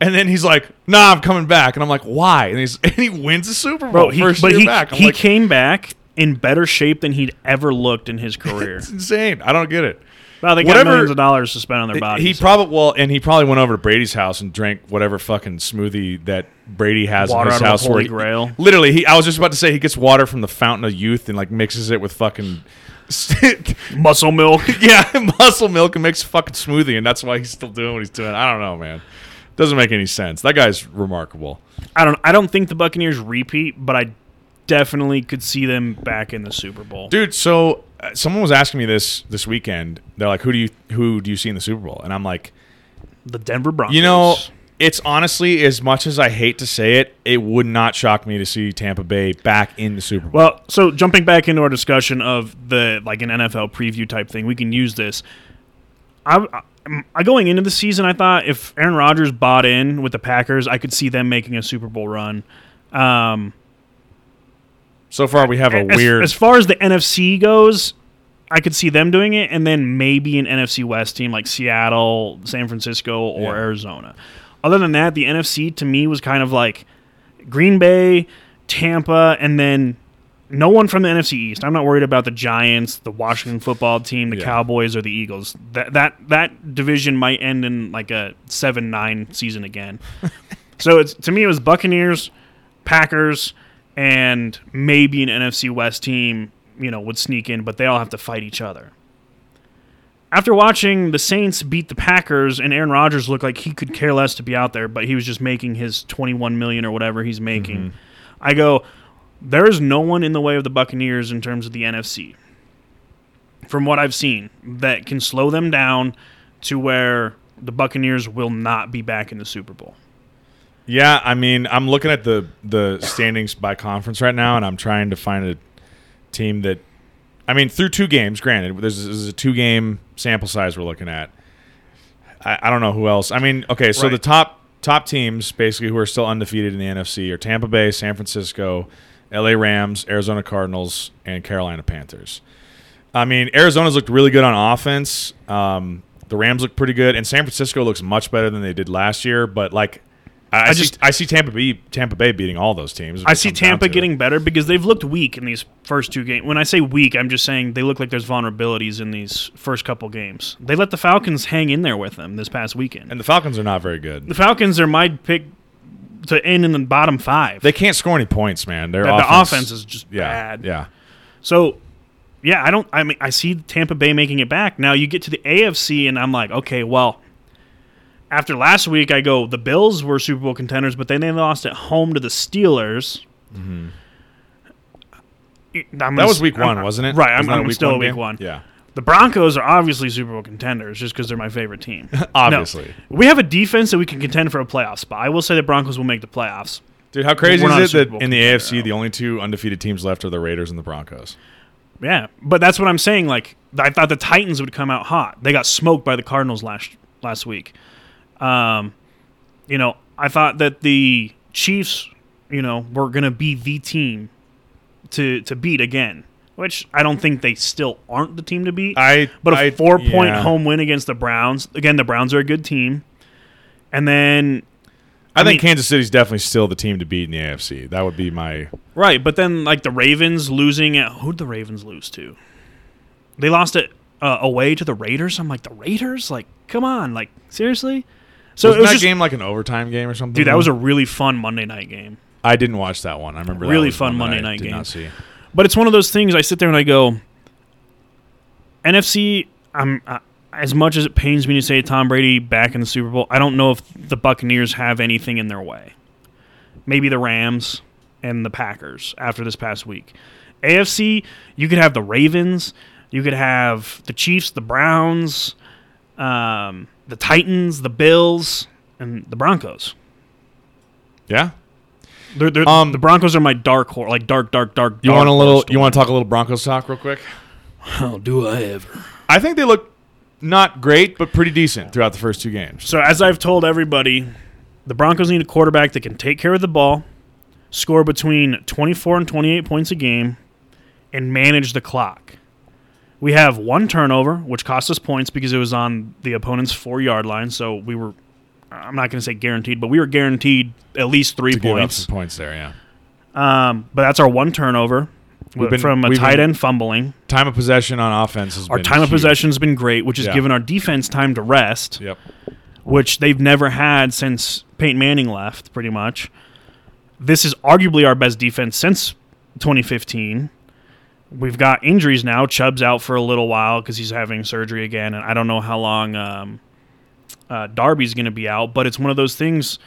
Speaker 2: And then he's like, "Nah, I'm coming back." And I'm like, "Why?" And he's and he wins the Super Bowl
Speaker 1: Bro, he,
Speaker 2: first
Speaker 1: but
Speaker 2: year
Speaker 1: he,
Speaker 2: back. I'm
Speaker 1: he
Speaker 2: like,
Speaker 1: came back in better shape than he'd ever looked in his career.
Speaker 2: it's insane. I don't get it.
Speaker 1: well, they got millions of dollars to spend on their bodies.
Speaker 2: He
Speaker 1: so-
Speaker 2: probably well, and he probably went over to Brady's house and drank whatever fucking smoothie that Brady has
Speaker 1: Water
Speaker 2: in his
Speaker 1: out of the
Speaker 2: house.
Speaker 1: Holy
Speaker 2: he-
Speaker 1: Grail.
Speaker 2: literally, he. I was just about to say he gets water from the fountain of youth and like mixes it with fucking.
Speaker 1: muscle milk.
Speaker 2: yeah, muscle milk and makes a fucking smoothie, and that's why he's still doing what he's doing. I don't know, man. Doesn't make any sense. That guy's remarkable.
Speaker 1: I don't. I don't think the Buccaneers repeat, but I definitely could see them back in the Super Bowl.
Speaker 2: dude so uh, someone was asking me this this weekend they're like who do you who do you see in the super bowl and i'm like
Speaker 1: The Denver Broncos.
Speaker 2: you know it's honestly as much as i hate to say it it would not shock me to see tampa bay back in the super bowl
Speaker 1: Well, so jumping back into our discussion of the like an NFL preview type thing, we can use this. I, I, I going into the season, I thought if Aaron Rodgers bought in with the Packers, I could see them making a Super Bowl run. Um,
Speaker 2: so far we have a
Speaker 1: as,
Speaker 2: weird
Speaker 1: as far as the NFC goes, I could see them doing it, and then maybe an NFC West team like Seattle, San Francisco, or
Speaker 2: Yeah.
Speaker 1: Arizona. Other than that, the NFC to me was kind of like Green Bay, Tampa, and then no one from the NFC East. I'm not worried about the Giants, the Washington football team, the
Speaker 2: Yeah.
Speaker 1: Cowboys, or the Eagles. That that that division might end in like a seven nine season again. so it's to me it was Buccaneers, Packers, and maybe an NFC West team. You know would sneak in, but they all have to fight each other. After watching the Saints beat the Packers and Aaron Rodgers looked like he could care less to be out there, but he was just making his 21 million or whatever he's making. Mm-hmm. I go, there is no one in the way of the Buccaneers in terms of the NFC. From what I've seen, that can slow them down to where the Buccaneers will not be back in the Super Bowl.
Speaker 2: Yeah i mean i'm looking at the the standings by conference right now and i'm trying to find a team that i mean through two games granted this is a two game sample size we're looking at I, I don't know who else i mean okay so
Speaker 1: Right.
Speaker 2: the top top teams basically who are still undefeated in the nfc are tampa bay san francisco la rams arizona cardinals and carolina panthers I mean, Arizona's looked really good on offense. Um, the Rams look pretty good, and San Francisco looks much better than they did last year. But like, I, I, see,
Speaker 1: just-
Speaker 2: I see Tampa Bay, Tampa Bay beating all those teams.
Speaker 1: I see Tampa getting better because they've looked weak in these first two games. When I say weak, I'm just saying they look like there's vulnerabilities in these first couple games. They let the Falcons hang in there with them this past weekend.
Speaker 2: and the Falcons are not very good.
Speaker 1: the Falcons are my pick to end in the bottom five.
Speaker 2: They can't score any points, man. Their
Speaker 1: the,
Speaker 2: offense,
Speaker 1: the offense is just
Speaker 2: yeah,
Speaker 1: bad.
Speaker 2: yeah.
Speaker 1: So, yeah, I don't. I mean, I see Tampa Bay making it back. Now you get to the AFC, and I'm like, okay, well, after last week, I go the Bills were Super Bowl contenders, but then they lost at home to the Steelers.
Speaker 2: Mm-hmm. That was week
Speaker 1: I'm-
Speaker 2: one, wasn't it?
Speaker 1: Right, I'm,
Speaker 2: Wasn't that a
Speaker 1: I'm
Speaker 2: week
Speaker 1: still
Speaker 2: one
Speaker 1: week
Speaker 2: game?
Speaker 1: one.
Speaker 2: Yeah,
Speaker 1: The Broncos are obviously Super Bowl contenders just because they're my favorite team.
Speaker 2: obviously.
Speaker 1: we have a defense that we can contend for a playoff spot. I will say the Broncos will make the playoffs.
Speaker 2: Dude, how crazy
Speaker 1: We're not a
Speaker 2: is it that in the AFC, the only two undefeated teams left are the Raiders and the Broncos?
Speaker 1: Yeah, but that's what I'm saying. Like, I thought the Titans would come out hot. They got smoked by the Cardinals last last week. Um, you know, I thought that the Chiefs, you know, were going to be the team to to beat again, which I don't think they still aren't the team to beat.
Speaker 2: I
Speaker 1: but a
Speaker 2: I-
Speaker 1: four point
Speaker 2: yeah.
Speaker 1: home win against the Browns. Again, the Browns are a good team. And then
Speaker 2: I,
Speaker 1: I
Speaker 2: think
Speaker 1: mean-
Speaker 2: Kansas City's definitely still the team to beat in the AFC. That would be my.
Speaker 1: Right, but then like the Ravens losing at who'd the Ravens lose to? They lost it uh, away to the Raiders. I'm like the Raiders, like come on, like seriously. So
Speaker 2: So
Speaker 1: it was
Speaker 2: that
Speaker 1: just,
Speaker 2: game like an overtime game or something?
Speaker 1: dude, that was a really fun Monday night game.
Speaker 2: I didn't watch that one. I remember that
Speaker 1: Really fun
Speaker 2: one that
Speaker 1: Monday
Speaker 2: I
Speaker 1: night
Speaker 2: did
Speaker 1: game.
Speaker 2: Not see.
Speaker 1: But it's one of those things. I sit there and I go, NFC. I'm uh, as much as it pains me to say Tom Brady back in the Super Bowl. I don't know if the Buccaneers have anything in their way. Maybe the Rams and the Packers after this past week. AFC, you could have the Ravens, you could have the Chiefs, the Browns, um, the Titans, the Bills, and the Broncos.
Speaker 2: Yeah.
Speaker 1: They're, they're,
Speaker 2: Um,
Speaker 1: the Broncos are my dark horse, like dark, dark, dark.
Speaker 2: You
Speaker 1: dark
Speaker 2: want a little? You want to talk a little Broncos talk real quick?
Speaker 1: How do I ever?
Speaker 2: I think they look not great, but pretty decent throughout the first two games.
Speaker 1: So as I've told everybody, the Broncos need a quarterback that can take care of the ball, score between 24 and 28 points a game, and manage the clock. We have one turnover, which cost us points because it was on the opponent's four yard line. So we were, I'm not going to say guaranteed, but we were guaranteed at least three
Speaker 2: To
Speaker 1: points.
Speaker 2: points there, yeah.
Speaker 1: Um, but that's our one turnover
Speaker 2: We've been-
Speaker 1: from a tight end fumbling.
Speaker 2: Time of possession on offense has
Speaker 1: Our time of possession has been great, which has
Speaker 2: Yeah.
Speaker 1: given our defense time to rest.
Speaker 2: Yep.
Speaker 1: which they've never had since Peyton Manning left, pretty much. This is arguably our best defense since 2015. We've got injuries now. Chubb's out for a little while because he's having surgery again, and I don't know how long um, uh, Darby's going to be out. But it's one of those things.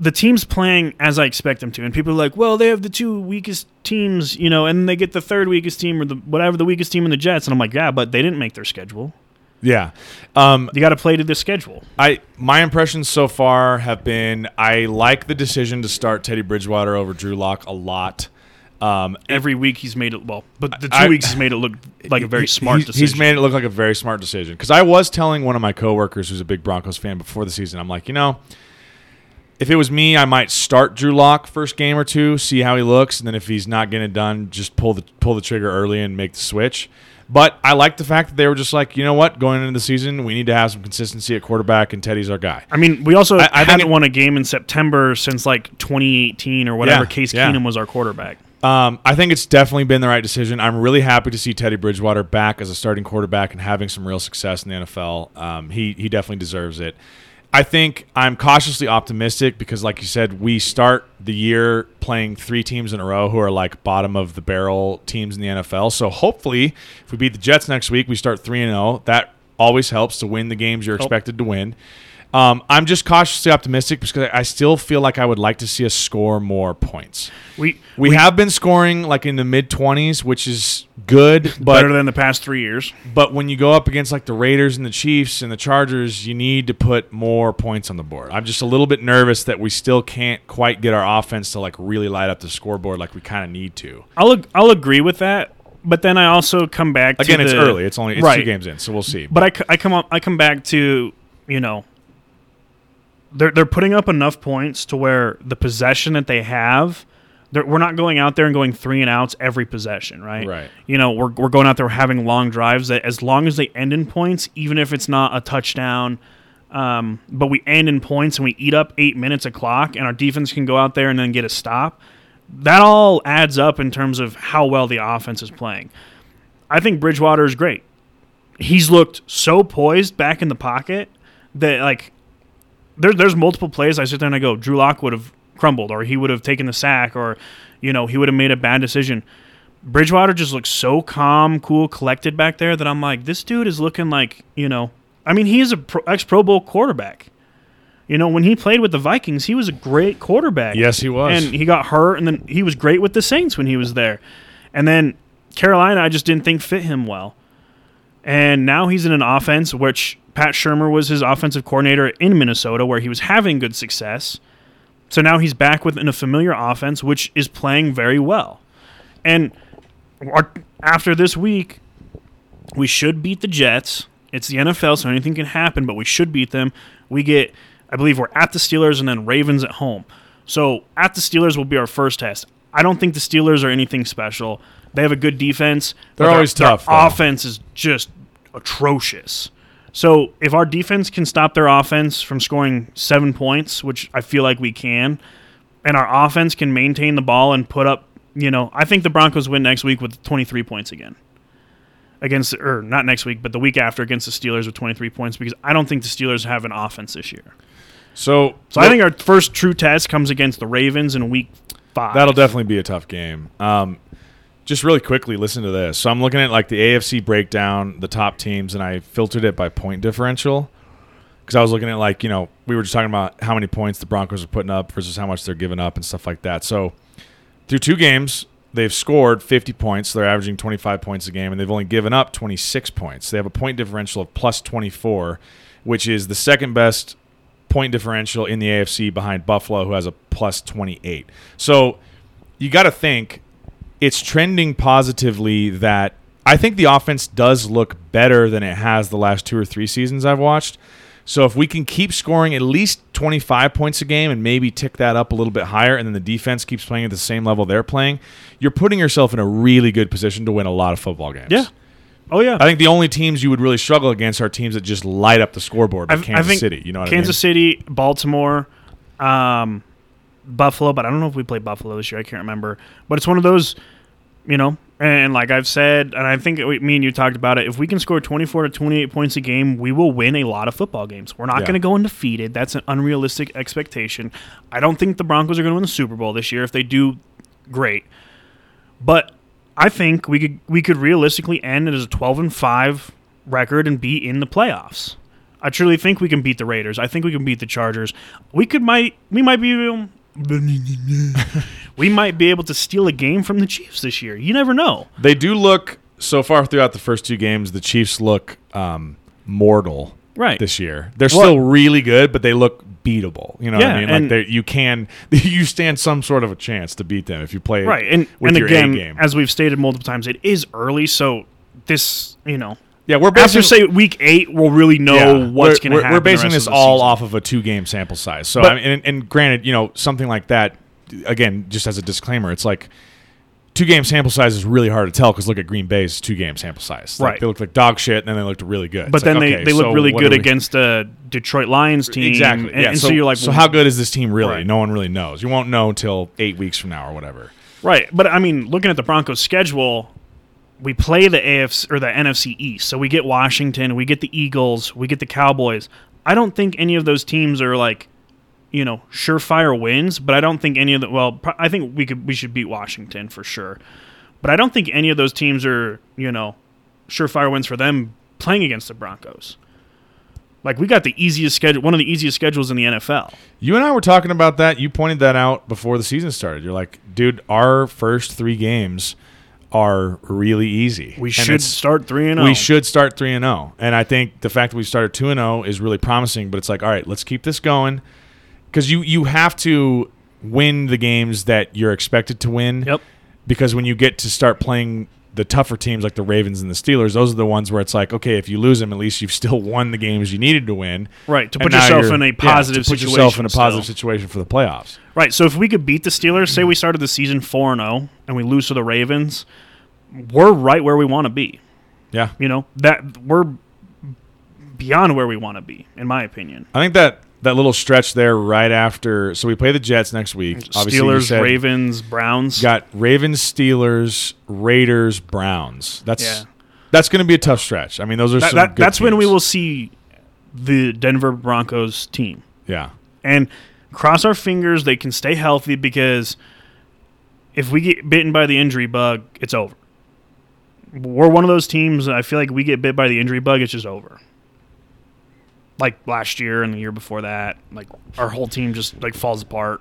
Speaker 1: The team's playing as I expect them to, and people are like, "Well, they have the two weakest teams, you know, and they get the third weakest team or the whatever the weakest team in the Jets." And I'm like, "Yeah, but they didn't make their schedule.
Speaker 2: Yeah. Um,
Speaker 1: You got to play to the schedule."
Speaker 2: I my impressions so far have been I like the decision to start Teddy Bridgewater over Drew Lock a lot. Um,
Speaker 1: every week he's made it well, but the two
Speaker 2: I-
Speaker 1: weeks he's made it look like a very smart
Speaker 2: he's,
Speaker 1: decision.
Speaker 2: He's made it look like a very smart decision. Because I was telling one of my coworkers who's a big Broncos fan before the season, I'm like, you know, if it was me, I might start Drew Lock first game or two, see how he looks, and then if he's not getting it done, just pull the pull the trigger early and make the switch. But I like the fact that they were just like, you know what, going into the season, we need to have some consistency at quarterback, and Teddy's our guy.
Speaker 1: I mean, we also
Speaker 2: I- I
Speaker 1: hadn't
Speaker 2: it-
Speaker 1: won a game in September since like 2018 or whatever.
Speaker 2: Yeah,
Speaker 1: Case
Speaker 2: yeah.
Speaker 1: Keenum was our quarterback.
Speaker 2: Um, I think it's definitely been the right decision. I'm really happy to see Teddy Bridgewater back as a starting quarterback and having some real success in the NFL. Um, he he definitely deserves it. I think I'm cautiously optimistic because, like you said, we start the year playing three teams in a row who are like bottom of the barrel teams in the NFL. So hopefully, if we beat the Jets next week, we start three and zero. That always helps to win the games you're expected to win. Um, I'm just cautiously optimistic because I still feel like I would like to see us score more points.
Speaker 1: We
Speaker 2: We, have been scoring like in the mid 20s, which is good, but
Speaker 1: better than the past three years.
Speaker 2: but when you go up against like the Raiders and the Chiefs and the Chargers, you need to put more points on the board. I'm just a little bit nervous that we still can't quite get our offense to like really light up the scoreboard like we kind of need to.
Speaker 1: I'll I'll agree with that, but then I also come back to
Speaker 2: Again, it's early. It's only it's
Speaker 1: right.
Speaker 2: two games in, so we'll see.
Speaker 1: But I, c- I come up I come back to you know they're they're putting up enough points to where the possession that they have. We're not going out there and going three and outs every possession, right?
Speaker 2: Right.
Speaker 1: You know, we're, we're going out there having long drives that, as long as they end in points, even if it's not a touchdown, um, but we end in points and we eat up eight minutes of clock, and our defense can go out there and then get a stop. That all adds up in terms of how well the offense is playing. I think Bridgewater is great. He's looked so poised back in the pocket that like there, there's multiple plays I sit there and I go, Drew Lock would have crumbled, or he would have taken the sack, or you know he would have made a bad decision. Bridgewater just looks so calm, cool, collected back there that I'm like, this dude is looking like you know. I mean, he is a pro, ex Pro Bowl quarterback. You know, when he played with the Vikings, he was a great quarterback.
Speaker 2: Yes, he was.
Speaker 1: And he got hurt, and then he was great with the Saints when he was there. And then Carolina, I just didn't think fit him well. And now he's in an offense which Pat Shurmur was his offensive coordinator in Minnesota, where he was having good success. So now he's back within a familiar offense, which is playing very well. And after this week, we should beat the Jets. It's the NFL, so anything can happen, but we should beat them. We get, I believe, we're at the Steelers and then Ravens at home. So at the Steelers will be our first test. I don't think the Steelers are anything special. They have a good defense.
Speaker 2: They're always
Speaker 1: their
Speaker 2: tough, though.
Speaker 1: offense is just atrocious. So if our defense can stop their offense from scoring seven points, which I feel like we can, and our offense can maintain the ball and put up, you know, I think the Broncos win next week with 23 points again. Against, or not next week, but the week after against the Steelers with 23 points because I don't think the Steelers have an offense this year.
Speaker 2: so
Speaker 1: So I think our first true test comes against the Ravens in week five.
Speaker 2: That'll definitely be a tough game. Um, just really quickly, listen to this. So I'm looking at like the AFC breakdown, the top teams, and I filtered it by point differential because I was looking at like you know we were just talking about how many points the Broncos are putting up versus how much they're giving up and stuff like that. So through two games, they've scored 50 points. They're averaging 25 points a game, and they've only given up 26 points. They have a point differential of plus 24, which is the second best point differential in the AFC behind Buffalo, who has a plus 28. So you got to think it's trending positively that I think the offense does look better than it has the last two or three seasons I've watched. So if we can keep scoring at least 25 points a game and maybe tick that up a little bit higher, and then the defense keeps playing at the same level they're playing, you're putting yourself in a really good position to win a lot of football games.
Speaker 1: Yeah. Oh yeah.
Speaker 2: I think the only teams you would really struggle against are teams that just light up the scoreboard, like Kansas
Speaker 1: think
Speaker 2: City. You know what
Speaker 1: Kansas
Speaker 2: I mean?
Speaker 1: City, Baltimore, um, Buffalo, but I don't know if we played Buffalo this year. I can't remember. But it's one of those, you know, and like I've said, and I think we, me and you talked about it. If we can score 24 to 28 points a game, we will win a lot of football games. We're not
Speaker 2: Yeah.
Speaker 1: going to go undefeated. That's an unrealistic expectation. I don't think the Broncos are going to win the Super Bowl this year. If they do, great. But I think we could we could realistically end it as a 12 and 5 record and be in the playoffs. I truly think we can beat the Raiders. I think we can beat the Chargers. We could might we might be we might be able to steal a game from the Chiefs this year. You never know.
Speaker 2: They do look so far throughout the first two games. The Chiefs look um, mortal
Speaker 1: Right.
Speaker 2: this year. They're
Speaker 1: Well-
Speaker 2: still really good, but they look beatable. You know what I mean? Like you can you stand some sort of a chance to beat them if you play
Speaker 1: right. And
Speaker 2: with
Speaker 1: and
Speaker 2: your
Speaker 1: again,
Speaker 2: A game.
Speaker 1: as we've stated multiple times, it is early, so this, you know,
Speaker 2: yeah, we're
Speaker 1: after
Speaker 2: basing
Speaker 1: say week 8, we'll really know
Speaker 2: yeah,
Speaker 1: what's going to happen.
Speaker 2: We're
Speaker 1: the
Speaker 2: basing
Speaker 1: rest
Speaker 2: this
Speaker 1: of the
Speaker 2: all
Speaker 1: season.
Speaker 2: off of a two game sample size. So
Speaker 1: But-
Speaker 2: I mean, and, and granted, you know something like that. Again, just as a disclaimer, it's like. Two game sample size is really hard to tell because look at Green Bay's two game sample size. Like,
Speaker 1: Right.
Speaker 2: They looked like dog shit, and then they looked really good.
Speaker 1: But
Speaker 2: It's
Speaker 1: then
Speaker 2: like,
Speaker 1: they,
Speaker 2: okay,
Speaker 1: they look
Speaker 2: so
Speaker 1: really good against the Detroit Lions team.
Speaker 2: Exactly.
Speaker 1: And,
Speaker 2: yeah.
Speaker 1: and
Speaker 2: so,
Speaker 1: so, you're like,
Speaker 2: so
Speaker 1: well,
Speaker 2: how good is this team really?
Speaker 1: Right.
Speaker 2: No one really knows. You won't know until eight weeks from now or whatever.
Speaker 1: Right, but I mean, looking at the Broncos' schedule, we play the AFC or the NFC East. So we get Washington, we get the Eagles, we get the Cowboys. I don't think any of those teams are like, you know, surefire wins. But I don't think any of the well, I think we could we should beat Washington for sure. But I don't think any of those teams are you know, surefire wins for them playing against the Broncos. Like we got the easiest schedule, one of the easiest schedules in the NFL.
Speaker 2: You and I were talking about that. You pointed that out before the season started. You're like, dude, our first three games are really easy.
Speaker 1: We
Speaker 2: And
Speaker 1: should start three and oh. zero.
Speaker 2: We should start three and zero, and I think the fact that we started two and zero is really promising. But it's like, all right, let's keep this going because you you have to win the games that you're expected to win.
Speaker 1: Yep.
Speaker 2: Because when you get to start playing the tougher teams like the Ravens and the Steelers, those are the ones where it's like, okay, if you lose them, at least you've still won the games you needed to win.
Speaker 1: Right, to
Speaker 2: And
Speaker 1: put yourself in a
Speaker 2: yeah,
Speaker 1: positive
Speaker 2: to put
Speaker 1: situation.
Speaker 2: yourself in a positive
Speaker 1: still.
Speaker 2: situation for the playoffs.
Speaker 1: Right. So if we could beat the Steelers, say we started the season 4 and 0 and we lose to the Ravens, we're right where we want to be.
Speaker 2: Yeah,
Speaker 1: You know, that we're beyond where we want to be in my opinion.
Speaker 2: I think that that little stretch there right after. So we play the Jets next week. Obviously,
Speaker 1: Steelers, Ravens, Browns.
Speaker 2: got Ravens, Steelers, Raiders, Browns. That's
Speaker 1: Yeah.
Speaker 2: that's going to be a tough stretch. I mean, those are
Speaker 1: That-
Speaker 2: some
Speaker 1: that-
Speaker 2: good
Speaker 1: that's when we will see the Denver Broncos team.
Speaker 2: Yeah.
Speaker 1: And cross our fingers they can stay healthy because if we get bitten by the injury bug, it's over. We're one of those teams. I feel like we get bit by the injury bug, it's just over. Like last year and the year before that, like our whole team just like falls apart.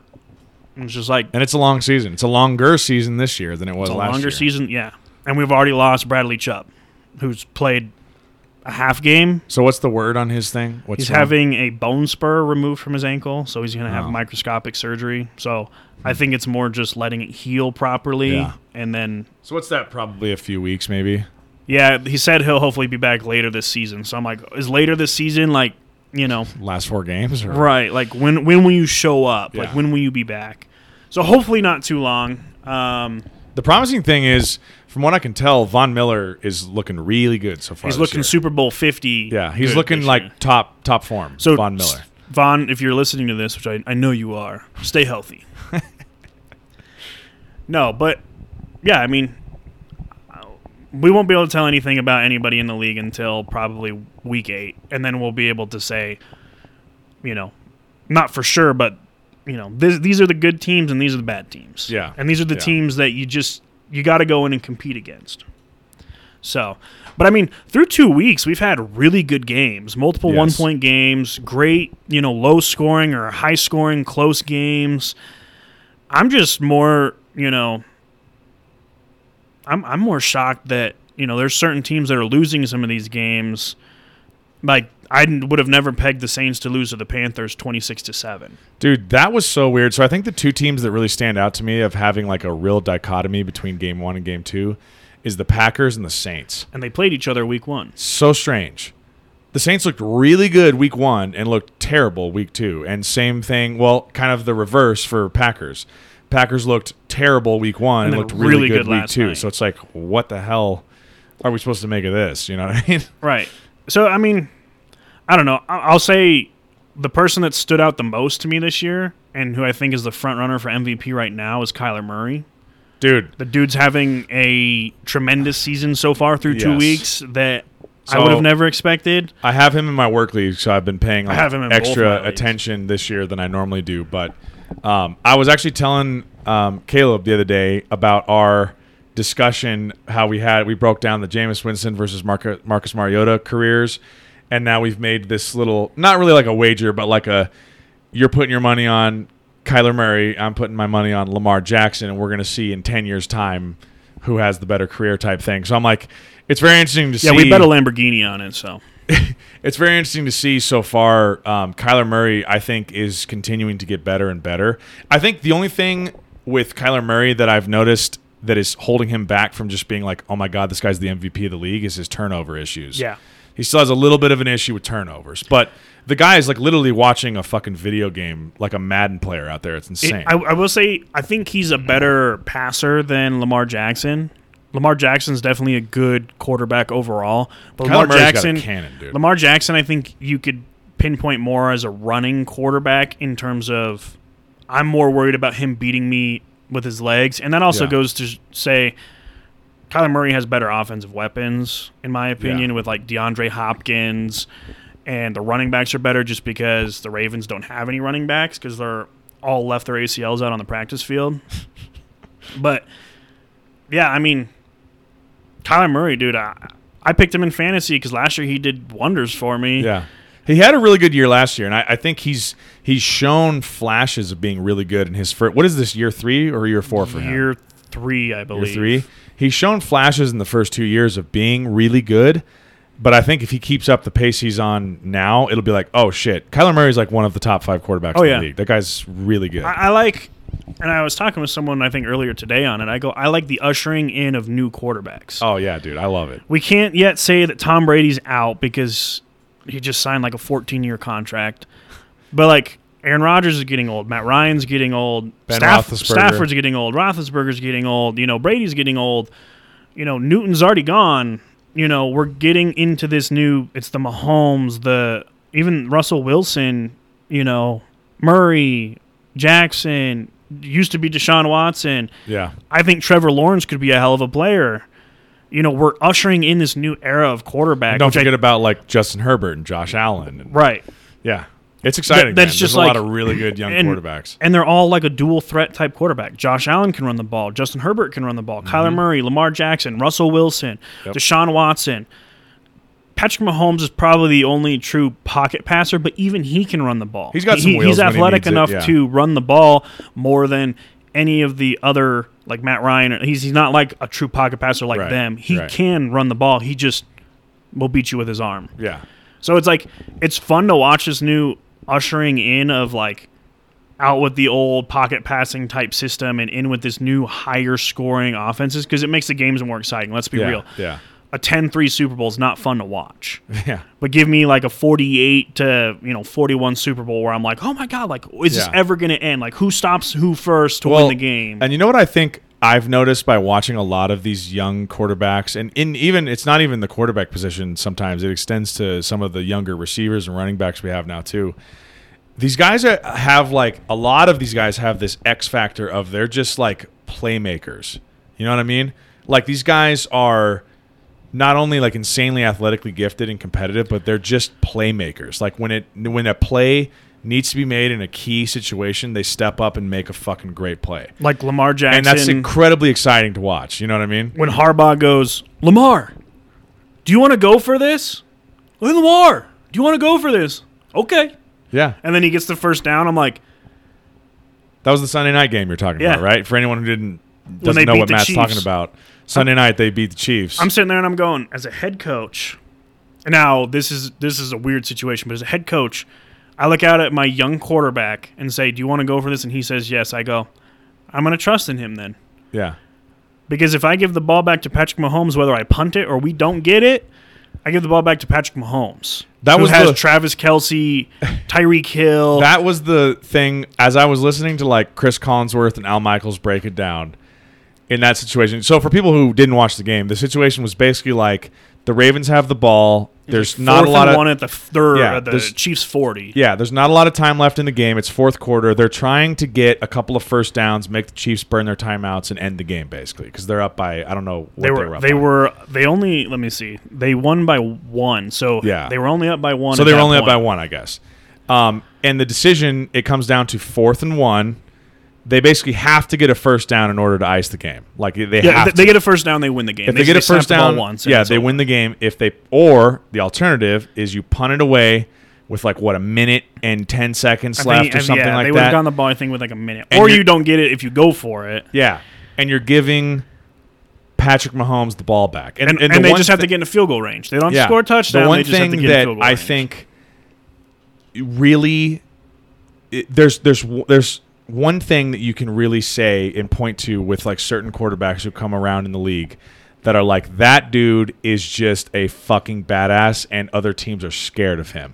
Speaker 1: And It's just like
Speaker 2: And it's a long season. It's a longer season this year than it was
Speaker 1: it's a
Speaker 2: last
Speaker 1: longer
Speaker 2: year.
Speaker 1: season, yeah. And we've already lost Bradley Chubb, who's played a half game.
Speaker 2: So what's the word on his thing? What's
Speaker 1: He's
Speaker 2: wrong?
Speaker 1: having a bone spur removed from his ankle, so he's going to have
Speaker 2: Oh.
Speaker 1: microscopic surgery. So I hmm. think it's more just letting it heal properly,
Speaker 2: Yeah.
Speaker 1: and then
Speaker 2: So what's that? Probably a few weeks, maybe.
Speaker 1: yeah, he said he'll hopefully be back later this season. So I'm like, is later this season like you know
Speaker 2: Last four games, or
Speaker 1: right? Like when when will you show up? Like when will you be back? So hopefully not too long. Um,
Speaker 2: The promising thing is, from what I can tell, Von Miller is looking really good so far.
Speaker 1: he's looking
Speaker 2: year.
Speaker 1: Super Bowl 50.
Speaker 2: Yeah, he's looking like
Speaker 1: year.
Speaker 2: top top form.
Speaker 1: So
Speaker 2: Von Miller.
Speaker 1: von if you're listening to this, which I, I know you are, stay healthy. no, but yeah, I mean, we won't be able to tell anything about anybody in the league until probably week eight, and then we'll be able to say, you know, not for sure, but you know, this, these are the good teams and these are the bad teams.
Speaker 2: Yeah.
Speaker 1: and these are the
Speaker 2: Yeah.
Speaker 1: teams that you just you got to go in and compete against. So, but I mean, through two weeks, we've had really good games, multiple
Speaker 2: Yes.
Speaker 1: one point games, great, you know, low scoring or high scoring, close games. I'm just more, you know, I'm, I'm more shocked that, you know, there's certain teams that are losing some of these games. Like, I would have never pegged the Saints to lose to the Panthers 26 to 7.
Speaker 2: Dude, that was so weird. So I think the two teams that really stand out to me of having like a real dichotomy between game one and game two is the Packers and the Saints.
Speaker 1: And they played each other week one.
Speaker 2: So strange. The Saints looked really good week one and looked terrible week two. And same thing, well, kind of the reverse for Packers. Packers looked terrible week one and,
Speaker 1: And
Speaker 2: looked really,
Speaker 1: really
Speaker 2: good,
Speaker 1: good
Speaker 2: week two.
Speaker 1: night.
Speaker 2: So it's like, what the hell are we supposed to make of this? You know what I mean?
Speaker 1: Right. So I mean, I don't know. I'll say the person that stood out the most to me this year, and who I think is the front runner for MVP right now, is Kyler Murray.
Speaker 2: Dude,
Speaker 1: The dude's having a tremendous season so far through two
Speaker 2: Yes.
Speaker 1: weeks that I would have never expected.
Speaker 2: I have him in my work league, so I've been paying like,
Speaker 1: have him in both my
Speaker 2: extra attention this year than I normally do. But um, I was actually telling um, Caleb the other day about our discussion, how we had we broke down the Jameis Winston versus Marcus, Marcus Mariota careers, and now we've made this little, not really like a wager, but like a you're putting your money on Kyler Murray, I'm putting my money on Lamar Jackson, and we're going to see in 10 years' time who has the better career type thing. So I'm like, it's very interesting to
Speaker 1: Yeah,
Speaker 2: see Yeah,
Speaker 1: we bet a Lamborghini on it. So
Speaker 2: it's very interesting to see so far. Um, Kyler Murray, I think, is continuing to get better and better. I think the only thing with Kyler Murray that I've noticed that is holding him back from just being like, oh my God, this guy's the MVP of the league is his turnover issues.
Speaker 1: yeah,
Speaker 2: He still has a little bit of an issue with turnovers. But the guy is like literally watching a fucking video game like a Madden player out there. It's
Speaker 1: It-
Speaker 2: insane.
Speaker 1: I, I will say I think he's a better passer than Lamar Jackson. Lamar Jackson's definitely a good quarterback overall, but
Speaker 2: Kyler
Speaker 1: Lamar
Speaker 2: Murray's
Speaker 1: Jackson,
Speaker 2: cannon, dude.
Speaker 1: Lamar Jackson, I think you could pinpoint more as a running quarterback in terms of I'm more worried about him beating me with his legs, and that also
Speaker 2: Yeah.
Speaker 1: goes to say Kyler Murray has better offensive weapons, in my opinion,
Speaker 2: Yeah.
Speaker 1: with like DeAndre Hopkins, and the running backs are better just because the Ravens don't have any running backs because they're all left their ACLs out on the practice field. but yeah, I mean, Kyler Murray, dude, I, I picked him in fantasy because last year he did wonders for me.
Speaker 2: Yeah. He had a really good year last year, and I, I think he's he's shown flashes of being really good in his first. What is this year three or year four for him?
Speaker 1: Year three, I believe.
Speaker 2: Year three. He's shown flashes in the first two years of being really good, but I think if he keeps up the pace he's on now, it'll be like, oh shit, Kyler Murray's like one of the top five quarterbacks
Speaker 1: Oh,
Speaker 2: in
Speaker 1: yeah.
Speaker 2: the league. That guy's really good.
Speaker 1: I, I like, and I was talking with someone I think earlier today on it. I go, I like the ushering in of new quarterbacks.
Speaker 2: oh yeah, dude, I love it.
Speaker 1: We can't yet say that Tom Brady's out because he just signed like a 14 year contract. But like Aaron Rodgers is getting old, Matt Ryan's getting old,
Speaker 2: Ben
Speaker 1: Staff-
Speaker 2: Roethlisberger.
Speaker 1: Stafford's getting old, Roethlisberger's getting old, you know, Brady's getting old. You know, Newton's already gone. You know, we're getting into this new it's the Mahomes, the even Russell Wilson, you know, Murray, Jackson, used to be Deshaun Watson.
Speaker 2: Yeah,
Speaker 1: I think Trevor Lawrence could be a hell of a player. You know, we're ushering in this new era of quarterback.
Speaker 2: and don't
Speaker 1: which I-
Speaker 2: forget about like Justin Herbert and Josh Allen. And,
Speaker 1: right.
Speaker 2: yeah, It's exciting.
Speaker 1: that's
Speaker 2: man.
Speaker 1: just
Speaker 2: There's a lot of really good young
Speaker 1: and-
Speaker 2: quarterbacks.
Speaker 1: and they're all like a dual threat type quarterback. Josh Allen can run the ball. Justin Herbert can run the ball. Kyler Murray, Lamar Jackson, Russell Wilson,
Speaker 2: Mm-hmm. Yep.
Speaker 1: Deshaun Watson. Patrick Mahomes is probably the only true pocket passer, but even he can run the ball.
Speaker 2: He's got
Speaker 1: He-
Speaker 2: some wheels
Speaker 1: He's
Speaker 2: when he
Speaker 1: athletic
Speaker 2: it,
Speaker 1: enough
Speaker 2: yeah.
Speaker 1: to run the ball more than any of the other like Matt Ryan. He's he's not like a true pocket passer like
Speaker 2: Right,
Speaker 1: them. He
Speaker 2: right.
Speaker 1: can run the ball. He just will beat you with his arm.
Speaker 2: Yeah.
Speaker 1: So it's like it's fun to watch this new ushering in of like out with the old pocket passing type system and in with this new higher scoring offenses because it makes the games more exciting. Let's be
Speaker 2: Yeah.
Speaker 1: real.
Speaker 2: Yeah.
Speaker 1: A 10-3 Super Bowl is not fun to watch.
Speaker 2: Yeah.
Speaker 1: But give me like a 48 to, you know, 41 Super Bowl where I'm like, "Oh my god, like is this ever going to end? Like who stops who first to
Speaker 2: Well,
Speaker 1: win the game?"
Speaker 2: And you know what I think I've noticed by watching a lot of these young quarterbacks, and in even it's not even the quarterback position. Sometimes it extends to some of the younger receivers and running backs we have now too. These guys are, have like a lot of these guys have this X factor of they're just like playmakers. You know what I mean? Like these guys are not only like insanely athletically gifted and competitive, but they're just playmakers. Like when it when a play needs to be made in a key situation, they step up and make a fucking great play.
Speaker 1: like Lamar Jackson
Speaker 2: And that's incredibly exciting to watch. You know what I mean?
Speaker 1: when Harbaugh goes, Lamar, do you want to go for this? Hey, Lamar, do you want to go for this? Okay.
Speaker 2: Yeah.
Speaker 1: And then he gets the first down. I'm like,
Speaker 2: That was the Sunday night game you're talking
Speaker 1: Yeah.
Speaker 2: about, right? For anyone who didn't doesn't know what Matt's
Speaker 1: Chiefs.
Speaker 2: talking about. Sunday night they beat the Chiefs.
Speaker 1: I'm sitting there and I'm going, as a head coach. Now this is this is a weird situation, but as a head coach, I look out at my young quarterback and say, "Do you want to go for this?" And he says, "Yes." I go, "I'm going to trust in him then."
Speaker 2: yeah.
Speaker 1: Because if I give the ball back to Patrick Mahomes, whether I punt it or we don't get it, I give the ball back to Patrick Mahomes.
Speaker 2: That
Speaker 1: who
Speaker 2: was
Speaker 1: has
Speaker 2: the-
Speaker 1: Travis Kelce, Tyreek Hill.
Speaker 2: That was the thing as I was listening to like Chris Collinsworth and Al Michaels break it down in that situation. So for people who didn't watch the game, the situation was basically like the Ravens have the ball. There's not a lot of
Speaker 1: one at the third.
Speaker 2: Yeah,
Speaker 1: the Chiefs forty.
Speaker 2: Yeah, there's not a lot of time left in the game. It's fourth quarter. They're trying to get a couple of first downs, make the Chiefs burn their timeouts, and end the game basically because they're up by I don't know what
Speaker 1: They were
Speaker 2: up
Speaker 1: they
Speaker 2: by.
Speaker 1: were they only let me see they won by one so
Speaker 2: Yeah.
Speaker 1: they were only up by one
Speaker 2: so they were only up by one, I guess. Um, and the decision it comes down to fourth and one. They basically have to get a first down in order to ice the game. Like they
Speaker 1: yeah
Speaker 2: have
Speaker 1: they,
Speaker 2: to.
Speaker 1: get a first down they win the game
Speaker 2: if they, get a first down,
Speaker 1: once
Speaker 2: yeah, they win the game. If they or the alternative is you punt it away with like what a minute and ten seconds
Speaker 1: I think-
Speaker 2: left or
Speaker 1: and
Speaker 2: something
Speaker 1: yeah,
Speaker 2: like
Speaker 1: they would have
Speaker 2: that.
Speaker 1: gone the ball I think with like a minute
Speaker 2: And
Speaker 1: or
Speaker 2: you're-
Speaker 1: don't get it if you go for it
Speaker 2: Yeah, and you're giving Patrick Mahomes the ball back,
Speaker 1: and, and,
Speaker 2: the
Speaker 1: they
Speaker 2: one
Speaker 1: just have to get in a field goal range they don't
Speaker 2: yeah.
Speaker 1: score a touchdown
Speaker 2: The one
Speaker 1: they just
Speaker 2: thing
Speaker 1: have to get
Speaker 2: that I
Speaker 1: range.
Speaker 2: think really it, there's there's there's one thing that you can really say and point to with like certain quarterbacks who come around in the league that are like that dude is just a fucking badass and other teams are scared of him.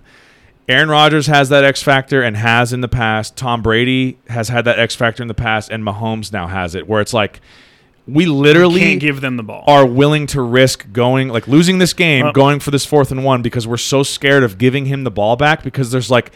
Speaker 2: Aaron Rodgers has that X factor and has in the past. Tom Brady has had that X factor in the past and Mahomes now has it where it's like we literally
Speaker 1: can't give them the ball
Speaker 2: are willing to risk going like losing this game, going for this fourth and one because we're so scared of giving him the ball back because there's like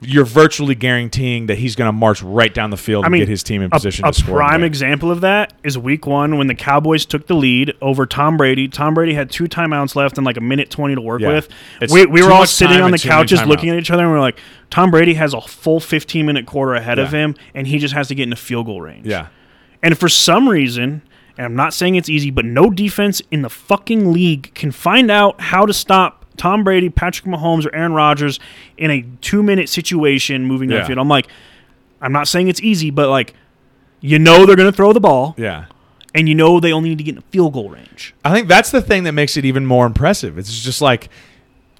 Speaker 2: you're virtually guaranteeing that he's going to march right down the field
Speaker 1: I
Speaker 2: and
Speaker 1: mean,
Speaker 2: get his team in
Speaker 1: a,
Speaker 2: position
Speaker 1: a
Speaker 2: to score.
Speaker 1: prime example of that is week one when the Cowboys took the lead over Tom Brady. Tom Brady had two timeouts left and like a minute 20 to work
Speaker 2: Yeah.
Speaker 1: with.
Speaker 2: It's
Speaker 1: We, we were all sitting on the
Speaker 2: and too many
Speaker 1: couches looking at each other and we are like, Tom Brady has a full 15 minute quarter ahead of him and he just has to get into field goal range.
Speaker 2: yeah,
Speaker 1: And for some reason, and I'm not saying it's easy, but no defense in the fucking league can find out how to stop Tom Brady, Patrick Mahomes, or Aaron Rodgers in a two minute situation moving
Speaker 2: Yeah.
Speaker 1: downfield. I'm like, I'm not saying it's easy, but like, you know they're going to throw the ball,
Speaker 2: yeah.
Speaker 1: and you know they only need to get in field goal range.
Speaker 2: I think that's the thing that makes it even more impressive. It's just like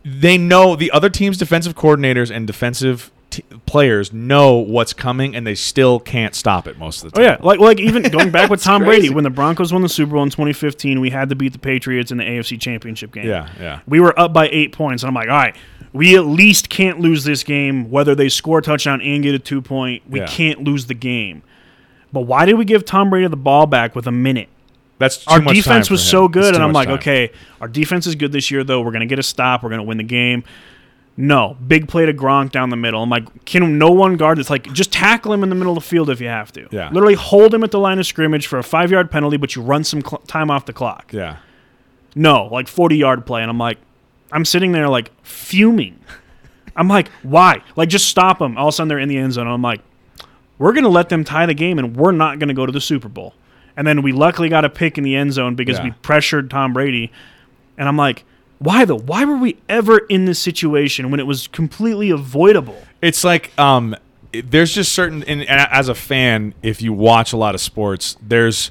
Speaker 2: they know the other team's defensive coordinators and defensive t- players know what's coming, and they still can't stop it most of the time.
Speaker 1: Oh yeah, like like even going back with Tom
Speaker 2: crazy.
Speaker 1: Brady when the Broncos won the Super Bowl in 2015, we had to beat the Patriots in the AFC Championship game.
Speaker 2: yeah, yeah.
Speaker 1: We were up by eight points, and I'm like, all right, we at least can't lose this game. Whether they score a touchdown and get a two point, we
Speaker 2: Yeah.
Speaker 1: can't lose the game. But why did we give Tom Brady the ball back with a minute?
Speaker 2: That's too
Speaker 1: Our
Speaker 2: much
Speaker 1: defense
Speaker 2: time
Speaker 1: was so good, and I'm like,
Speaker 2: time.
Speaker 1: okay, our defense is good this year, though. We're gonna get a stop. We're gonna win the game. No, big play to Gronk down the middle. I'm like, can no one guard this? Like, just tackle him in the middle of the field if you have to.
Speaker 2: Yeah.
Speaker 1: Literally hold him at the line of scrimmage for a five yard penalty, but you run some cl- time off the clock.
Speaker 2: Yeah,
Speaker 1: No, like 40 yard play. And I'm like, I'm sitting there like fuming. I'm like, why? Like, just stop them. All of a sudden, they're in the end zone. I'm like, we're going to let them tie the game, and we're not going to go to the Super Bowl. And then we luckily got a pick in the end zone because
Speaker 2: Yeah.
Speaker 1: we pressured Tom Brady. And I'm like, why though? Why were we ever in this situation when it was completely avoidable?
Speaker 2: It's like um, it- there's just certain. And, and as a fan, if you watch a lot of sports, there's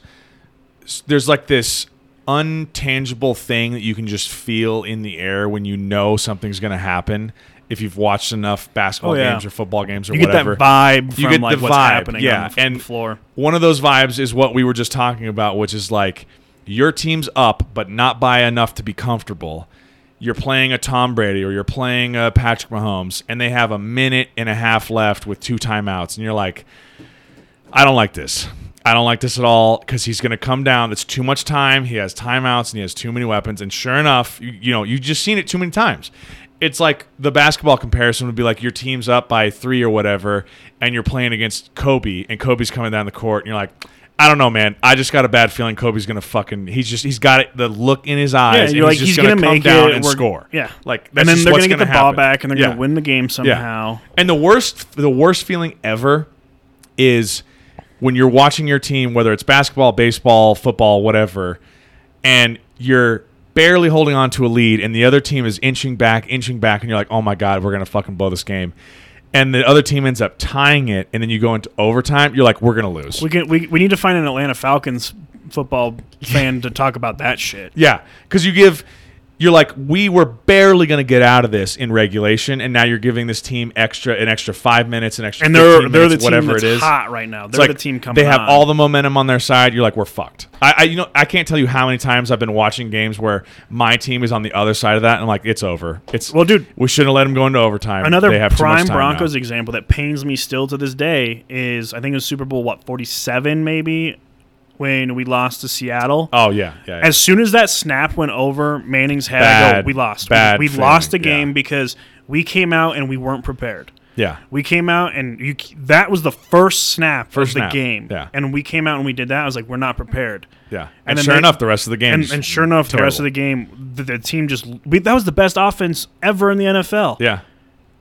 Speaker 2: there's like this untangible thing that you can just feel in the air when you know something's going to happen. If you've watched enough basketball
Speaker 1: Oh, yeah.
Speaker 2: games or football games or
Speaker 1: You get
Speaker 2: whatever,
Speaker 1: that vibe from
Speaker 2: You get
Speaker 1: like
Speaker 2: the
Speaker 1: what's
Speaker 2: vibe,
Speaker 1: happening
Speaker 2: yeah,
Speaker 1: on the,
Speaker 2: and-
Speaker 1: the floor.
Speaker 2: one of those vibes is what we were just talking about, which is like your team's up, but not by enough to be comfortable. You're playing a Tom Brady or you're playing a Patrick Mahomes, and they have a minute and a half left with two timeouts, and you're like, I don't like this. I don't like this at all because he's going to come down. It's too much time. He has timeouts and he has too many weapons. And sure enough, you, you know, you've just seen it too many times. It's like the basketball comparison would be like your team's up by three or whatever, and you're playing against Kobe, and Kobe's coming down the court, and you're like, I don't know, man. I just got a bad feeling Kobe's gonna fucking. He's just he's got it, the look in his eyes.
Speaker 1: Yeah,
Speaker 2: and
Speaker 1: you're like
Speaker 2: he's,
Speaker 1: he's
Speaker 2: just
Speaker 1: gonna,
Speaker 2: come
Speaker 1: make
Speaker 2: down
Speaker 1: it
Speaker 2: and score.
Speaker 1: Yeah,
Speaker 2: like
Speaker 1: and then they're
Speaker 2: what's
Speaker 1: gonna get
Speaker 2: gonna
Speaker 1: the ball back and they're
Speaker 2: Yeah.
Speaker 1: gonna win the game somehow. Yeah.
Speaker 2: And the worst, the worst feeling ever is when you're watching your team, whether it's basketball, baseball, football, whatever, and you're barely holding on to a lead, and the other team is inching back, inching back, and you're like, oh my god, we're gonna fucking blow this game. And the other team ends up tying it, and then you go into overtime. You're like, we're gonna lose.
Speaker 1: We can we, we need to find an Atlanta Falcons football fan to talk about that shit.
Speaker 2: Yeah, because you give, you're like, we were barely going to get out of this in regulation, and now you're giving this team extra an extra five minutes, an extra
Speaker 1: And they're
Speaker 2: 15
Speaker 1: they're the team
Speaker 2: whatever
Speaker 1: that's
Speaker 2: it is.
Speaker 1: hot right now. They're
Speaker 2: like
Speaker 1: the team coming.
Speaker 2: They have
Speaker 1: on.
Speaker 2: all the momentum on their side. You're like, we're fucked. I, I, you know, I can't tell you how many times I've been watching games where my team is on the other side of that, and I'm like, it's over. It's
Speaker 1: Well, dude,
Speaker 2: we shouldn't have let them go into overtime.
Speaker 1: Another prime Broncos
Speaker 2: now.
Speaker 1: example that pains me still to this day is I think it was Super Bowl what forty seven maybe when we lost to Seattle.
Speaker 2: Oh yeah, yeah. yeah.
Speaker 1: As soon as that snap went over Manning's head, I
Speaker 2: Bad-
Speaker 1: go, we lost.
Speaker 2: bad
Speaker 1: we we lost the
Speaker 2: yeah.
Speaker 1: game because we came out and we weren't prepared.
Speaker 2: yeah.
Speaker 1: We came out and you that was the first snap
Speaker 2: First
Speaker 1: of the
Speaker 2: snap,
Speaker 1: game.
Speaker 2: yeah.
Speaker 1: And we came out and we did that. I was like, we're not prepared.
Speaker 2: Yeah,
Speaker 1: And
Speaker 2: and, sure
Speaker 1: they-
Speaker 2: enough, the rest of the game,
Speaker 1: And, and sure enough, the rest of the game, the, the team just we, that was the best offense ever in the NFL.
Speaker 2: yeah,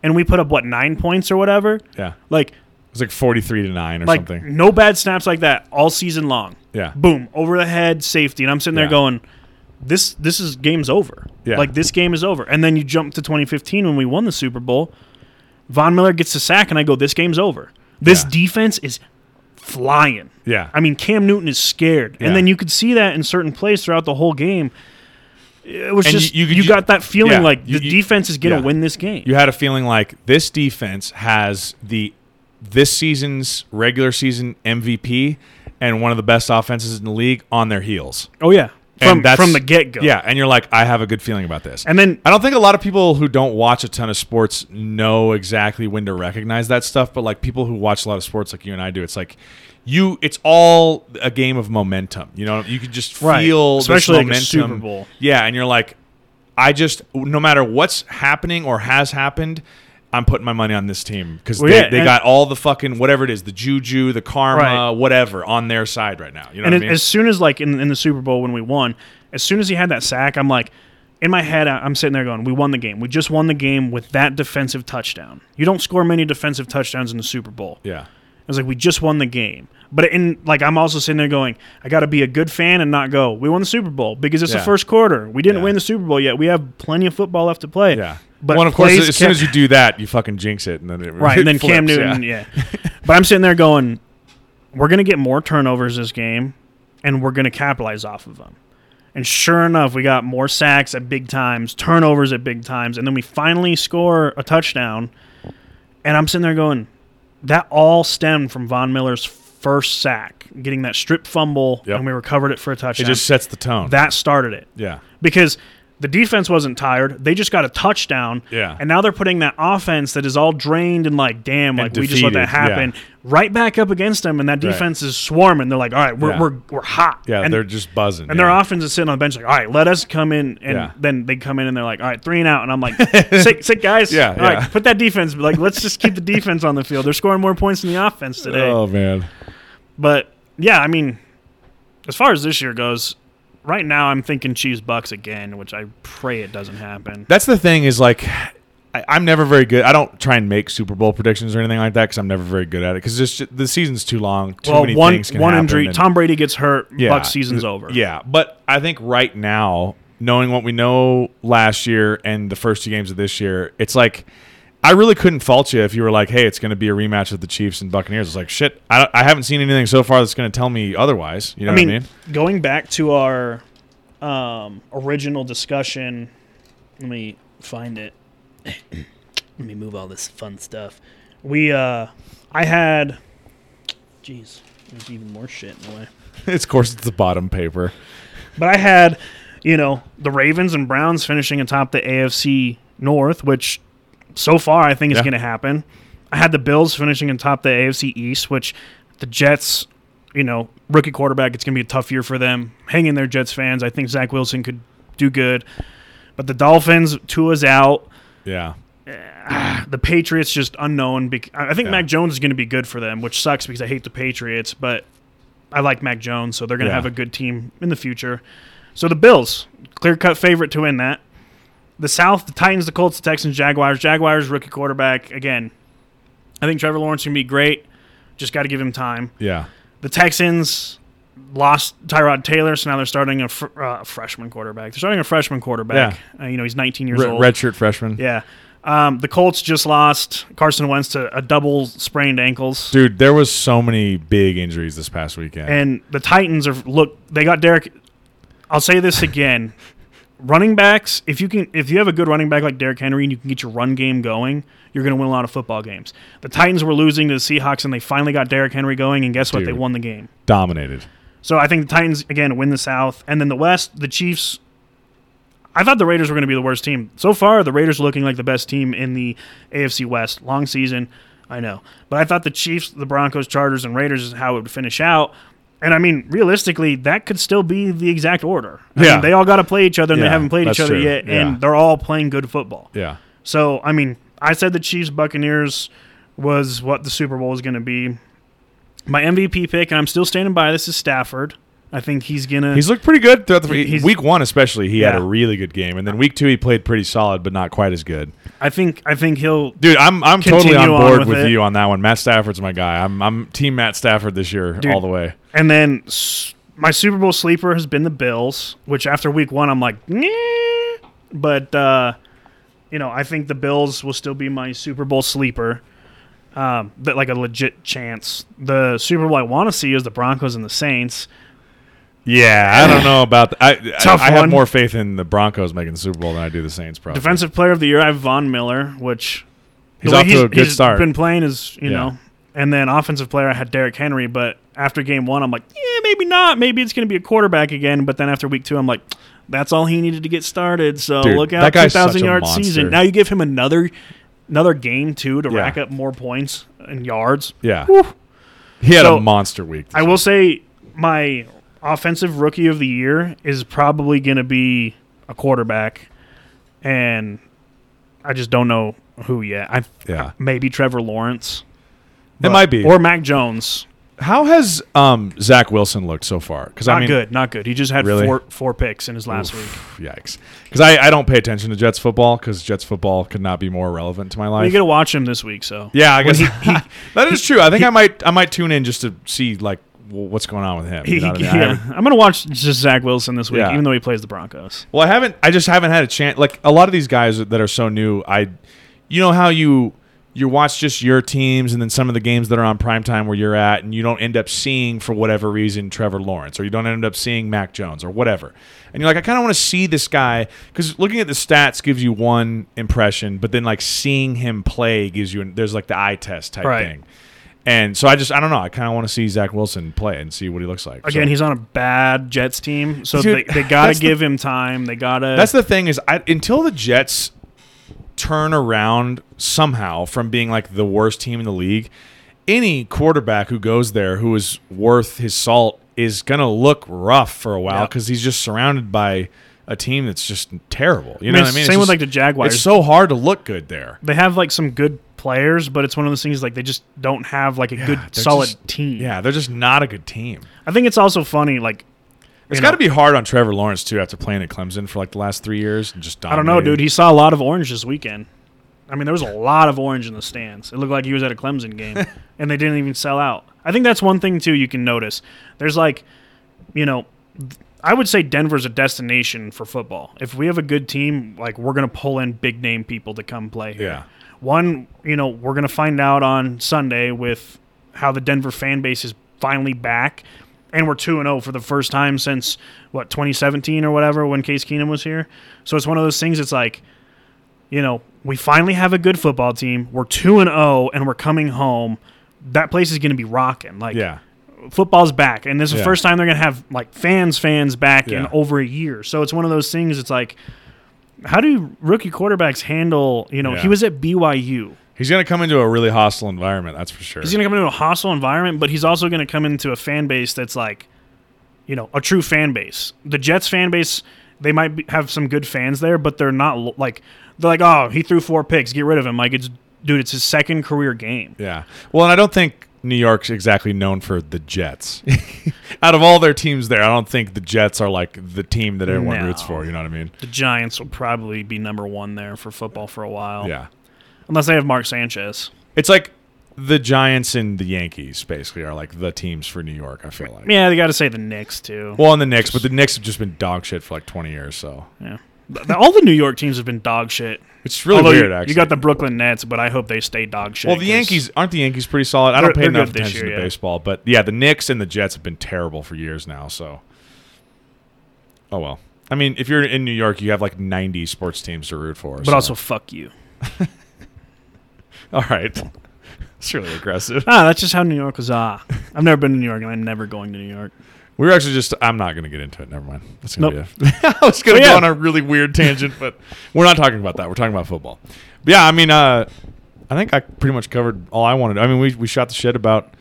Speaker 1: And we put up what nine points or whatever.
Speaker 2: yeah.
Speaker 1: Like
Speaker 2: was like forty three to nine or
Speaker 1: like
Speaker 2: something.
Speaker 1: no bad snaps like that all season long.
Speaker 2: Yeah,
Speaker 1: Boom over the head safety, and I'm sitting there
Speaker 2: Yeah.
Speaker 1: going, this this is game's over.
Speaker 2: Yeah.
Speaker 1: Like this game is over. And then you jump to 2015 when we won the Super Bowl. Von Miller gets a sack, and I go, this game's over. This
Speaker 2: Yeah.
Speaker 1: defense is flying.
Speaker 2: yeah.
Speaker 1: I mean, Cam Newton is scared,
Speaker 2: Yeah.
Speaker 1: and then you could see that in certain plays throughout the whole game. It was
Speaker 2: And
Speaker 1: just
Speaker 2: you-
Speaker 1: you,
Speaker 2: you ju-
Speaker 1: got that feeling like
Speaker 2: you-
Speaker 1: the
Speaker 2: you-
Speaker 1: defense is going to win this game.
Speaker 2: you had a feeling like this defense has the this season's regular season MVP and one of the best offenses in the league on their heels.
Speaker 1: oh yeah, from from the get go.
Speaker 2: Yeah, and you're like, I have a good feeling about this.
Speaker 1: and then
Speaker 2: I don't think a lot of people who don't watch a ton of sports know exactly when to recognize that stuff, but like people who watch a lot of sports like you and I do, it's like you it's all a game of momentum. You know, you can just
Speaker 1: Right.
Speaker 2: feel
Speaker 1: Especially like a
Speaker 2: this
Speaker 1: Super
Speaker 2: momentum.
Speaker 1: Bowl.
Speaker 2: Yeah, and you're like I just no matter what's happening or has happened, I'm putting my money on this team because
Speaker 1: Well,
Speaker 2: they,
Speaker 1: yeah,
Speaker 2: they got all the fucking whatever it is, the juju, the karma,
Speaker 1: Right.
Speaker 2: whatever on their side right now. You know
Speaker 1: and
Speaker 2: what
Speaker 1: as,
Speaker 2: I mean?
Speaker 1: as soon as like in, in the Super Bowl when we won, as soon as he had that sack, I'm like, in my head, I'm sitting there going, "We won the game. We just won the game with that defensive touchdown. You don't score many defensive touchdowns in the Super Bowl."
Speaker 2: yeah.
Speaker 1: I was like, "We just won the game." But in like, I'm also sitting there going, "I got to be a good fan and not go. We won the Super Bowl because it's
Speaker 2: Yeah.
Speaker 1: the first quarter. We didn't
Speaker 2: Yeah.
Speaker 1: win the Super Bowl yet. We have plenty of football left to play."
Speaker 2: Yeah.
Speaker 1: But
Speaker 2: well, of course, as soon as you do that, you fucking jinx it, and then it
Speaker 1: Right, and then Cam
Speaker 2: flips,
Speaker 1: Newton, yeah. but I'm sitting there going, we're going to get more turnovers this game, and we're going to capitalize off of them. And sure enough, we got more sacks at big times, turnovers at big times, and then we finally score a touchdown. And I'm sitting there going, that all stemmed from Von Miller's first sack, getting that strip fumble,
Speaker 2: Yep.
Speaker 1: and we recovered it for a touchdown.
Speaker 2: It just sets the tone.
Speaker 1: that started it
Speaker 2: yeah.
Speaker 1: because the defense wasn't tired. They just got a touchdown.
Speaker 2: Yeah.
Speaker 1: And now they're putting that offense that is all drained and like, damn, like we just let that
Speaker 2: defeated,
Speaker 1: happen right back up against them. And that
Speaker 2: Right.
Speaker 1: defense is swarming. They're like, all right, we're,
Speaker 2: Yeah.
Speaker 1: we're, we're hot.
Speaker 2: Yeah,
Speaker 1: and,
Speaker 2: they're just buzzing.
Speaker 1: and
Speaker 2: yeah.
Speaker 1: their offense is sitting on the bench like, all right, let us come in. And
Speaker 2: Yeah.
Speaker 1: then they come in and they're like, all right, three and out. And I'm like, sick, sick guys.
Speaker 2: Yeah,
Speaker 1: All right,
Speaker 2: yeah.
Speaker 1: put that defense. Like, let's just keep the defense on the field. They're scoring more points than the offense today.
Speaker 2: Oh man.
Speaker 1: But yeah, I mean, as far as this year goes, right now I'm thinking Chiefs Bucks again, which I pray it doesn't happen.
Speaker 2: That's the thing is like I, I'm never very good. I don't try and make Super Bowl predictions or anything like that because I'm never very good at it because just the season's too long. Too
Speaker 1: well,
Speaker 2: many
Speaker 1: one
Speaker 2: things can
Speaker 1: one
Speaker 2: happen,
Speaker 1: injury.
Speaker 2: and-
Speaker 1: Tom Brady gets hurt.
Speaker 2: yeah,
Speaker 1: Buck season's over.
Speaker 2: Yeah, but I think right now, knowing what we know last year and the first two games of this year, it's like I really couldn't fault you if you were like, "Hey, it's going to be a rematch of the Chiefs and Buccaneers." It's like, shit, I, I haven't seen anything so far that's going to tell me otherwise. You know
Speaker 1: I mean,
Speaker 2: what I mean?
Speaker 1: going back to our um, original discussion, let me find it. let me move all this fun stuff. We, uh, I had, jeez, there's even more shit in the way.
Speaker 2: it's of course it's the bottom paper.
Speaker 1: But I had, you know, the Ravens and Browns finishing atop the AFC North, which so far I think it's
Speaker 2: Yeah.
Speaker 1: going to happen. I had the Bills finishing atop the AFC East, which the Jets, you know, rookie quarterback, it's going to be a tough year for them. Hang in there, Jets fans. I think Zach Wilson could do good. But the Dolphins, Tua's out.
Speaker 2: Yeah, ah,
Speaker 1: The Patriots just unknown. bec- I think
Speaker 2: Yeah.
Speaker 1: Mac Jones is going to be good for them, which sucks because I hate the Patriots, but I like Mac Jones, so they're going to
Speaker 2: Yeah.
Speaker 1: have a good team in the future. So the Bills, clear cut favorite to win that. The South, the Titans, the Colts, the Texans, Jaguars. Jaguars rookie quarterback again. I think Trevor Lawrence can be great. Just got to give him time.
Speaker 2: yeah.
Speaker 1: The Texans lost Tyrod Taylor, so now they're starting a fr- uh, freshman quarterback. They're starting a freshman quarterback. Uh, you know, he's 19 years old.
Speaker 2: redshirt freshman.
Speaker 1: Yeah. Um, the Colts just lost Carson Wentz to a double sprained ankles.
Speaker 2: Dude, there was so many big injuries this past weekend.
Speaker 1: And the Titans are look. They got Derrick. I'll say this again: running backs. If you can, if you have a good running back like Derrick Henry, and you can get your run game going, you're going to win a lot of football games. The Titans were losing to the Seahawks, and they finally got Derrick Henry going, and guess what? They won the game.
Speaker 2: Dominated.
Speaker 1: So I think the Titans again win the South, and then the West, the Chiefs. I thought the Raiders were going to be the worst team. So far, the Raiders are looking like the best team in the AFC West. Long season, I know, but I thought the Chiefs, the Broncos, Chargers, and Raiders is how it would finish out. And I mean, realistically, that could still be the exact order. I
Speaker 2: Yeah.
Speaker 1: mean, they all got to play each other, and they haven't played each other
Speaker 2: true.
Speaker 1: yet,
Speaker 2: Yeah.
Speaker 1: and they're all playing good football.
Speaker 2: Yeah.
Speaker 1: So I mean, I said the Chiefs Buccaneers was what the Super Bowl is going to be. My MVP pick, and I'm still standing by this, is Stafford. I think he's gonna.
Speaker 2: He's looked pretty good throughout the week one, especially. He had a really good game, and then week two he played pretty solid, but not quite as good.
Speaker 1: I think. I think he'll.
Speaker 2: Dude, I'm I'm totally on
Speaker 1: on
Speaker 2: board
Speaker 1: with
Speaker 2: with, you on that one. Matt Stafford's my guy. I'm I'm team Matt Stafford this year
Speaker 1: Dude.
Speaker 2: all the way.
Speaker 1: And then my Super Bowl sleeper has been the Bills, which after week one I'm like, "Nyeh." but uh, you know I think the Bills will still be my Super Bowl sleeper. Um, but like a legit chance. The Super Bowl I want to see is the Broncos and the Saints.
Speaker 2: Yeah, I don't know about. Th- I I,
Speaker 1: Tough
Speaker 2: I have
Speaker 1: one.
Speaker 2: more faith in the Broncos making the Super Bowl than I do the Saints. Probably.
Speaker 1: Defensive Player of the Year I have Von Miller, which
Speaker 2: He's
Speaker 1: the way
Speaker 2: off to a good
Speaker 1: he's
Speaker 2: start.
Speaker 1: Been playing is you
Speaker 2: Yeah.
Speaker 1: know, and then offensive player I had Derrick Henry, but after game one I'm like, yeah, maybe not. Maybe it's going to be a quarterback again. But then after week two I'm like, that's all he needed to get started. So
Speaker 2: Dude,
Speaker 1: look
Speaker 2: that
Speaker 1: out,
Speaker 2: guy's
Speaker 1: 2,000
Speaker 2: such a
Speaker 1: yard
Speaker 2: monster.
Speaker 1: season. Now you give him another another game too to
Speaker 2: Yeah.
Speaker 1: rack up more points and yards.
Speaker 2: yeah, he had
Speaker 1: So,
Speaker 2: a monster week.
Speaker 1: I will say my offensive rookie of the year is probably going to be a quarterback, and I just don't know who yet. I
Speaker 2: Yeah.
Speaker 1: maybe Trevor Lawrence.
Speaker 2: It might be.
Speaker 1: or Mac Jones.
Speaker 2: How has um, Zach Wilson looked so far? Because
Speaker 1: Not
Speaker 2: I mean,
Speaker 1: good, not good. He just had
Speaker 2: Really?
Speaker 1: four four picks in his last week.
Speaker 2: Yikes! Because I, I don't pay attention to Jets football because Jets football could not be more relevant to my
Speaker 1: Well,
Speaker 2: life.
Speaker 1: you got to watch him this week. So
Speaker 2: yeah, I guess that is true. I think I might I might tune in just to see like w- what's going on with him. you know what I mean? I
Speaker 1: yeah,
Speaker 2: haven't-
Speaker 1: I'm gonna watch just Zach Wilson this week,
Speaker 2: Yeah.
Speaker 1: even though he plays the Broncos.
Speaker 2: Well, I haven't. I just haven't had a chance. Like a lot of these guys that are so new, I, you know how you you watch just your teams and then some of the games that are on primetime where you're at, and you don't end up seeing for whatever reason Trevor Lawrence, or you don't end up seeing Mac Jones, or whatever. And you're like, I kind of want to see this guy because looking at the stats gives you one impression, but then like seeing him play gives you there's like the eye test type
Speaker 1: Right.
Speaker 2: thing. And so I just I don't know. I kind of want to see Zach Wilson play and see what he looks like. So-
Speaker 1: Again, he's on a bad Jets team, so
Speaker 2: Dude,
Speaker 1: they, they got to
Speaker 2: that's the-
Speaker 1: give him time. They got to.
Speaker 2: That's the thing is, I, until the Jets turn around somehow from being like the worst team in the league, any quarterback who goes there who is worth his salt is gonna look rough for a while because he's just surrounded by a team that's just terrible. You
Speaker 1: I
Speaker 2: know what I mean?
Speaker 1: Same
Speaker 2: It's
Speaker 1: with
Speaker 2: just-
Speaker 1: like the Jaguars.
Speaker 2: It's so hard to look good there.
Speaker 1: they have like some good players, but it's one of those things like they just don't have like a good solid
Speaker 2: just-
Speaker 1: team.
Speaker 2: Yeah, they're just not a good team.
Speaker 1: I think it's also funny. Like
Speaker 2: it's got to be hard on Trevor Lawrence too after playing at Clemson for like the last three years and just
Speaker 1: I don't know, dude. He saw a lot of orange this weekend. I mean, there was a lot of orange in the stands. It looked like he was at a Clemson game, and they didn't even sell out. I think that's one thing too you can notice. There's like, you know, I would say Denver's a destination for football. If we have a good team, like we're gonna pull in big name people to come play here.
Speaker 2: Yeah.
Speaker 1: One, you know, we're gonna find out on Sunday with how the Denver fan base is finally back, and we're two and zero for the first time since what 2017 or whatever when Case Keenum was here. So it's one of those things. It's like, you know, we finally have a good football team. We're two and zero, and we're coming home. That place is gonna be rocking. Like,
Speaker 2: Yeah.
Speaker 1: football's back, and this is the first time they're gonna have like fans, fans back in over a year. So it's one of those things. It's like, how do rookie quarterbacks handle? You know,
Speaker 2: Yeah.
Speaker 1: he was at BYU.
Speaker 2: He's going to come into a really hostile environment, that's for sure.
Speaker 1: He's gonna come into a hostile environment, but he's also gonna come into a fan base that's like, you know, a true fan base. The Jets fan base, they might be, have some good fans there, but they're not like they're like, oh, he threw four picks, get rid of him. Like it's dude, it's his second career game.
Speaker 2: Yeah. Well, and I don't think New York's exactly known for the Jets. Out of all their teams there, I don't think the Jets are like the team that everyone
Speaker 1: No.
Speaker 2: roots for. You know what I mean?
Speaker 1: The Giants will probably be number one there for football for a while.
Speaker 2: Yeah.
Speaker 1: Unless they have Mark Sanchez.
Speaker 2: It's like the Giants and the Yankees basically are like the teams for New York. I feel like.
Speaker 1: Yeah, they got to say the Knicks too.
Speaker 2: Well, and the Knicks, but the Knicks have just been dog shit for like 20 years. So
Speaker 1: yeah, Th- all the New York teams have been dog shit.
Speaker 2: It's really
Speaker 1: Although
Speaker 2: weird.
Speaker 1: you,
Speaker 2: Actually,
Speaker 1: you got the Brooklyn Nets, but I hope they stay dog shit.
Speaker 2: Well, the Yankees aren't the Yankees pretty solid. I don't pay enough attention
Speaker 1: year,
Speaker 2: to
Speaker 1: yeah.
Speaker 2: baseball, but yeah, the Knicks and the Jets have been terrible for years now. So, oh well. I mean, if you're in New York, you have like 90 sports teams to root for.
Speaker 1: but
Speaker 2: so-
Speaker 1: also fuck you.
Speaker 2: all right. It's really aggressive.
Speaker 1: Ah, that's just how New York was. Ah, I've never been to New York, and I'm never going to New York.
Speaker 2: We were actually just. I'm not going to get into it. Never mind. That's gonna
Speaker 1: Nope.
Speaker 2: be. A, I was going to go
Speaker 1: yeah.
Speaker 2: on a really weird tangent, but we're not talking about that. We're talking about football. But yeah, I mean, uh, I think I pretty much covered all I wanted. I mean, we we shot the shit about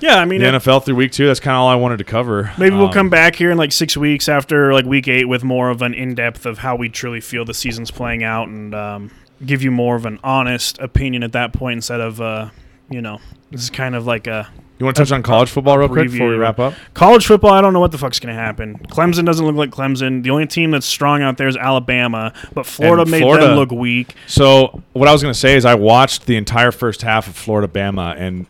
Speaker 1: Yeah, I mean,
Speaker 2: the
Speaker 1: it-
Speaker 2: NFL through week two. That's kind of all I wanted to cover.
Speaker 1: maybe we'll
Speaker 2: Um,
Speaker 1: come back here in like six weeks after like week eight with more of an in depth of how we truly feel the season's playing out, and um, give you more of an honest opinion at that point instead of uh, you know, this is kind of like a
Speaker 2: You want to touch on college football real quick before we wrap up?
Speaker 1: College football, I don't know what the fuck's going to happen. Clemson doesn't look like Clemson. The only team that's strong out there is Alabama, but Florida
Speaker 2: And
Speaker 1: made
Speaker 2: Florida-
Speaker 1: them look weak.
Speaker 2: So what I was going to say is I watched the entire first half of Florida Bama, and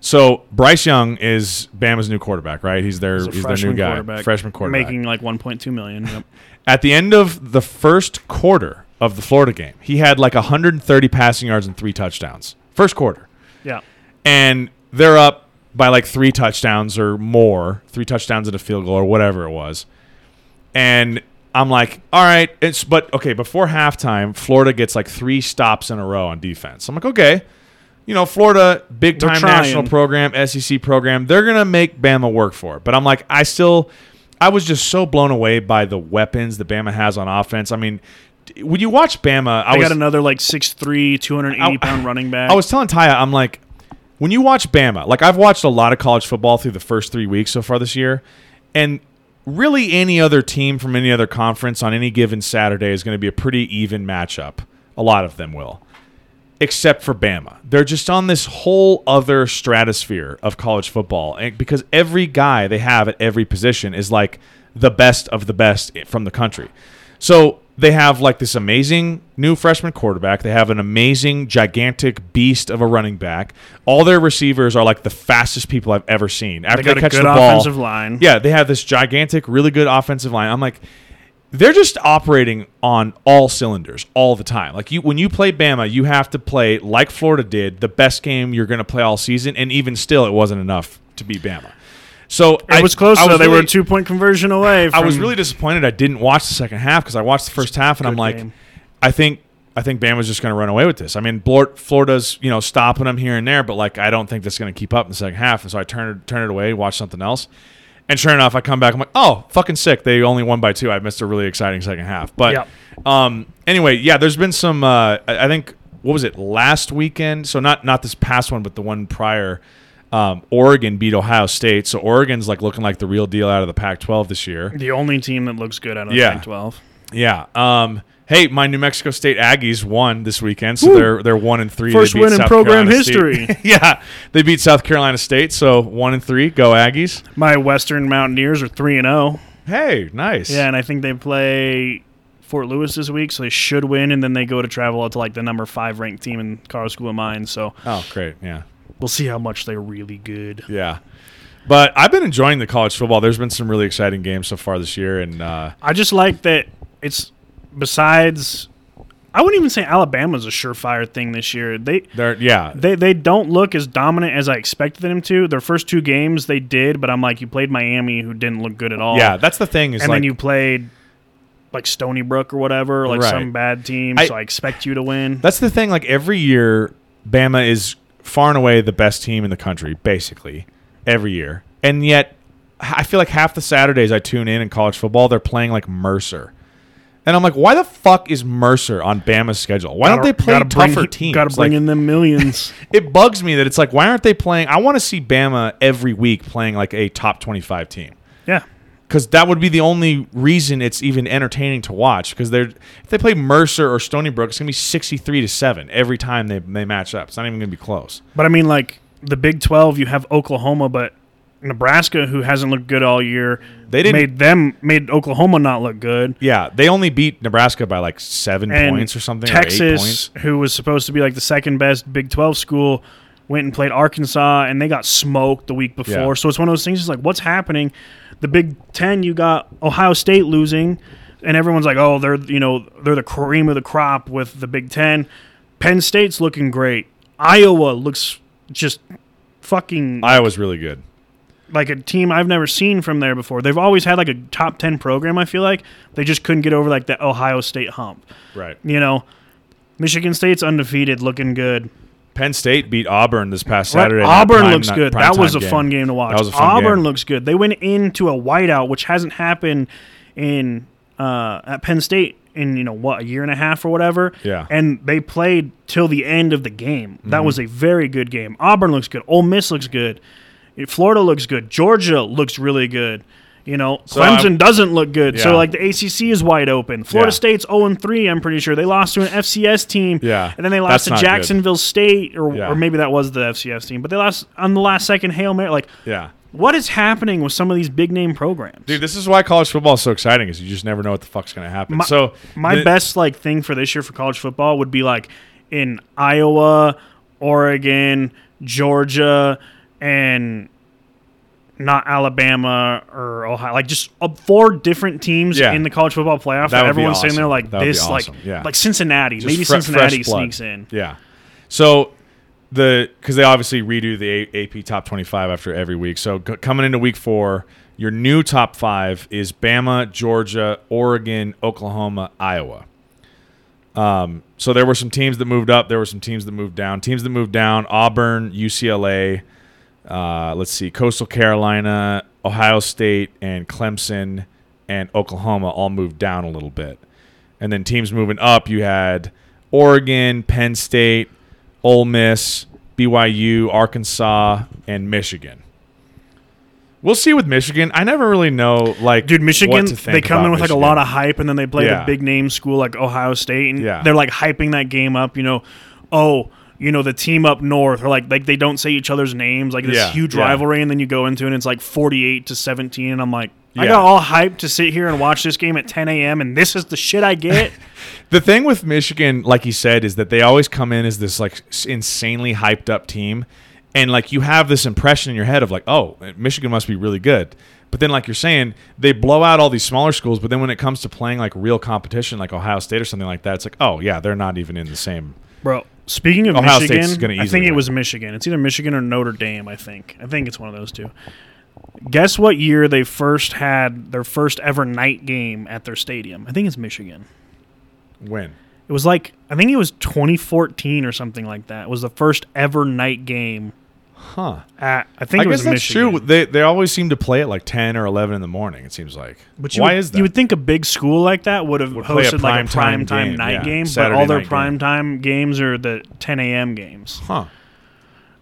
Speaker 2: so Bryce Young is Bama's new quarterback, right? He's their
Speaker 1: He's
Speaker 2: he's, their new guy,
Speaker 1: quarterback,
Speaker 2: freshman quarterback.
Speaker 1: Making like 1.2 million. Yep.
Speaker 2: At the end of the first quarter of the Florida game, he had like 130 passing yards and three touchdowns. First quarter,
Speaker 1: yeah.
Speaker 2: and they're up by like three touchdowns or more, three touchdowns and a field goal or whatever it was. And I'm like, all right, it's but okay, before halftime, Florida gets like three stops in a row on defense. I'm like, okay. You know, Florida, big time national program, SEC program, they're gonna make Bama work for it. But I'm like, I still I was just so blown away by the weapons that Bama has on offense. I mean, when you watch Bama, I
Speaker 1: I
Speaker 2: was
Speaker 1: got another like 6'3", 280
Speaker 2: I-
Speaker 1: pound running back.
Speaker 2: I was telling Taya, I'm like, when you watch Bama, like I've watched a lot of college football through the first three weeks so far this year, and really any other team from any other conference on any given Saturday is going to be a pretty even matchup. A lot of them will, except for Bama. They're just on this whole other stratosphere of college football, and because every guy they have at every position is like the best of the best from the country. So they have like this amazing new freshman quarterback. They have an amazing, gigantic beast of a running back. All their receivers are like the fastest people I've ever seen. After
Speaker 1: they got a
Speaker 2: catch
Speaker 1: good
Speaker 2: the ball,
Speaker 1: offensive line.
Speaker 2: yeah, they have this gigantic, really good offensive line. I'm like, they're just operating on all cylinders all the time. Like you, when you play Bama, you have to play like Florida did, the best game you're going to play all season, and even still, it wasn't enough to beat Bama. So
Speaker 1: It was close
Speaker 2: I
Speaker 1: though.
Speaker 2: was
Speaker 1: they were a two point conversion away.
Speaker 2: I was really disappointed. I didn't watch the second half because I watched the first half, and I'm like,
Speaker 1: game.
Speaker 2: I think. I think Bama's just going to run away with this. I mean, Florida's you know stopping them here and there, but like I don't think that's going to keep up in the second half. And so I turn it turn it away, watch something else. And sure enough, I come back. I'm like, oh, fucking sick. They only won by two. I missed a really exciting second half. But
Speaker 1: Yep.
Speaker 2: um, anyway, yeah, there's been some. Uh, I I think what was it last weekend? So not not this past one, but the one prior. Um, Oregon beat Ohio State, so Oregon's like looking like the real deal out of the Pac-12 this year.
Speaker 1: the only team that looks good out of
Speaker 2: Yeah.
Speaker 1: the Pac-12.
Speaker 2: Yeah. Um, hey, my New Mexico State Aggies won this weekend, so
Speaker 1: Woo.
Speaker 2: they're they're one and three.
Speaker 1: First win in program
Speaker 2: Carolina
Speaker 1: history.
Speaker 2: yeah, they beat South Carolina State, so one and three. Go Aggies!
Speaker 1: My Western Mountaineers are three and zero.
Speaker 2: Hey, nice.
Speaker 1: Yeah, and I think they play Fort Lewis this week, so they should win, and then they go to travel out to like the number five ranked team in Colorado School of Mines. So
Speaker 2: Oh, great. Yeah.
Speaker 1: We'll see how much they're really good.
Speaker 2: Yeah. But I've been enjoying the college football. There's been some really exciting games so far this year, and uh,
Speaker 1: I just like that it's besides. I wouldn't even say Alabama's a surefire thing this year. They
Speaker 2: they're yeah,
Speaker 1: they they don't look as dominant as I expected them to. Their first two games they did, but I'm like, you played Miami, who didn't look good at all.
Speaker 2: yeah. That's the thing is
Speaker 1: and
Speaker 2: like
Speaker 1: then you played like Stony Brook or whatever, like
Speaker 2: Right.
Speaker 1: some bad team.
Speaker 2: I-
Speaker 1: so I expect you to win.
Speaker 2: That's the thing. Like every year, Bama is far and away the best team in the country, basically every year. And yet, I feel like half the Saturdays I tune in in college football, they're playing like Mercer, and I'm like, why the fuck is Mercer on Bama's schedule? Why don't they play tougher teams?
Speaker 1: Got to bring
Speaker 2: Like,
Speaker 1: in them millions.
Speaker 2: it bugs me that it's like, why aren't they playing? I want to see Bama every week playing like a top 25 team. Because that would be the only reason it's even entertaining to watch. Because they're if they play Mercer or Stony Brook, it's gonna be sixty three to seven every time they they match up. It's not even gonna be close.
Speaker 1: But I mean, like the Big Twelve, you have Oklahoma, but Nebraska, who hasn't looked good all year,
Speaker 2: They didn't-
Speaker 1: made them made Oklahoma not look good.
Speaker 2: Yeah, they only beat Nebraska by like seven
Speaker 1: And
Speaker 2: points or something. or
Speaker 1: Texas,
Speaker 2: points.
Speaker 1: who was supposed to be like the second best Big Twelve school, went and played Arkansas, and they got smoked the week before.
Speaker 2: Yeah.
Speaker 1: So it's one of those things. It's like, what's happening? The Big Ten, you got Ohio State losing, and everyone's like, oh, they're you know they're the cream of the crop with the Big Ten. Penn State's looking great. Iowa looks just fucking
Speaker 2: Iowa's really good.
Speaker 1: like a team I've never seen from there before. They've always had like a top 10 program, I feel like. They just couldn't get over like the Ohio State hump.
Speaker 2: Right.
Speaker 1: You know, Michigan State's undefeated, looking good.
Speaker 2: Penn State beat Auburn this past Saturday. that
Speaker 1: Auburn
Speaker 2: prime-
Speaker 1: looks good. That was a
Speaker 2: time
Speaker 1: fun game to watch.
Speaker 2: That was a fun
Speaker 1: Auburn
Speaker 2: game.
Speaker 1: looks good. They went into a whiteout, which hasn't happened in uh, at Penn State in you know what a year and a half or whatever.
Speaker 2: Yeah. Mm-hmm.
Speaker 1: and they played till the end of the game. That was a very good game. Auburn looks good. Ole Miss looks good. Florida looks good. Georgia looks really good. You know,
Speaker 2: So
Speaker 1: Clemson
Speaker 2: I'm-
Speaker 1: doesn't look good. So like the ACC is wide open. Florida
Speaker 2: Yeah.
Speaker 1: State's 0 3, I'm pretty sure. They lost to an FCS team.
Speaker 2: Yeah.
Speaker 1: And then they
Speaker 2: That's
Speaker 1: lost to
Speaker 2: not good.
Speaker 1: Jacksonville State or,
Speaker 2: Yeah.
Speaker 1: or maybe that was the FCS team, but they lost on the last second Hail Mary. Like
Speaker 2: Yeah.
Speaker 1: what is happening with some of these big name programs?
Speaker 2: Dude, this is why college football is so exciting. Is you just never know what the fuck's going to happen.
Speaker 1: My-
Speaker 2: so
Speaker 1: My
Speaker 2: the-
Speaker 1: best like thing for this year for college football would be like in Iowa, Oregon, Georgia, and not Alabama or Ohio. Like just uh, four different teams
Speaker 2: Yeah.
Speaker 1: in the college football playoff.
Speaker 2: That
Speaker 1: That
Speaker 2: would be
Speaker 1: everyone's sitting there
Speaker 2: awesome.
Speaker 1: like
Speaker 2: That
Speaker 1: this,
Speaker 2: awesome.
Speaker 1: like
Speaker 2: Yeah.
Speaker 1: like Cincinnati.
Speaker 2: Just
Speaker 1: Maybe
Speaker 2: fre-
Speaker 1: Cincinnati sneaks in.
Speaker 2: Yeah. So the because they obviously redo the A- AP top twenty five after every week. So c- coming into week four, your new top five is Bama, Georgia, Oregon, Oklahoma, Iowa. Um, so there were some teams that moved up. There were some teams that moved down. Teams that moved down: Auburn, UCLA. Uh, let's see, Coastal Carolina, Ohio State, and Clemson, and Oklahoma all moved down a little bit. And then teams moving up, you had Oregon, Penn State, Ole Miss, BYU, Arkansas, and Michigan. We'll see with Michigan. I never really know, like,
Speaker 1: Dude, Michigan,
Speaker 2: what to think
Speaker 1: they come in with like a lot of hype, and then they play
Speaker 2: Yeah.
Speaker 1: the big name school like Ohio State, and
Speaker 2: Yeah.
Speaker 1: they're like hyping that game up. You know, oh, you know the team up north, or like like they don't say each other's names, like this
Speaker 2: Yeah,
Speaker 1: huge
Speaker 2: yeah.
Speaker 1: rivalry, and then you go into it, and it's like forty-eight to seventeen, and I'm like, I got all hyped to sit here and watch this game at 10 a.m., and this is the shit I get.
Speaker 2: The thing with Michigan, like he said, is that they always come in as this like insanely hyped up team, and like you have this impression in your head of like, oh, Michigan must be really good. But then, like you're saying, they blow out all these smaller schools. But then when it comes to playing like real competition, like Ohio State or something like that, it's like, oh yeah, they're not even in the same.
Speaker 1: Bro, speaking of
Speaker 2: Ohio State's
Speaker 1: Michigan,
Speaker 2: gonna
Speaker 1: I think it
Speaker 2: win.
Speaker 1: was Michigan. It's either Michigan or Notre Dame, I think. I think it's one of those two. Guess what year they first had their first ever night game at their stadium? I think it's Michigan.
Speaker 2: When
Speaker 1: It was like I think it was 2014 or something like that. It was the first ever night game
Speaker 2: huh?
Speaker 1: at I think
Speaker 2: I
Speaker 1: it was
Speaker 2: guess that's
Speaker 1: Michigan.
Speaker 2: true. They they always seem to play at like ten or eleven in the morning. It seems like.
Speaker 1: But you
Speaker 2: why
Speaker 1: would,
Speaker 2: is that?
Speaker 1: You would think a big school like that would have
Speaker 2: Would play a
Speaker 1: hosted like a
Speaker 2: primetime
Speaker 1: prime time
Speaker 2: game,
Speaker 1: night
Speaker 2: yeah,
Speaker 1: game, but all their
Speaker 2: night game.
Speaker 1: prime time games are the 10 a.m. games.
Speaker 2: huh?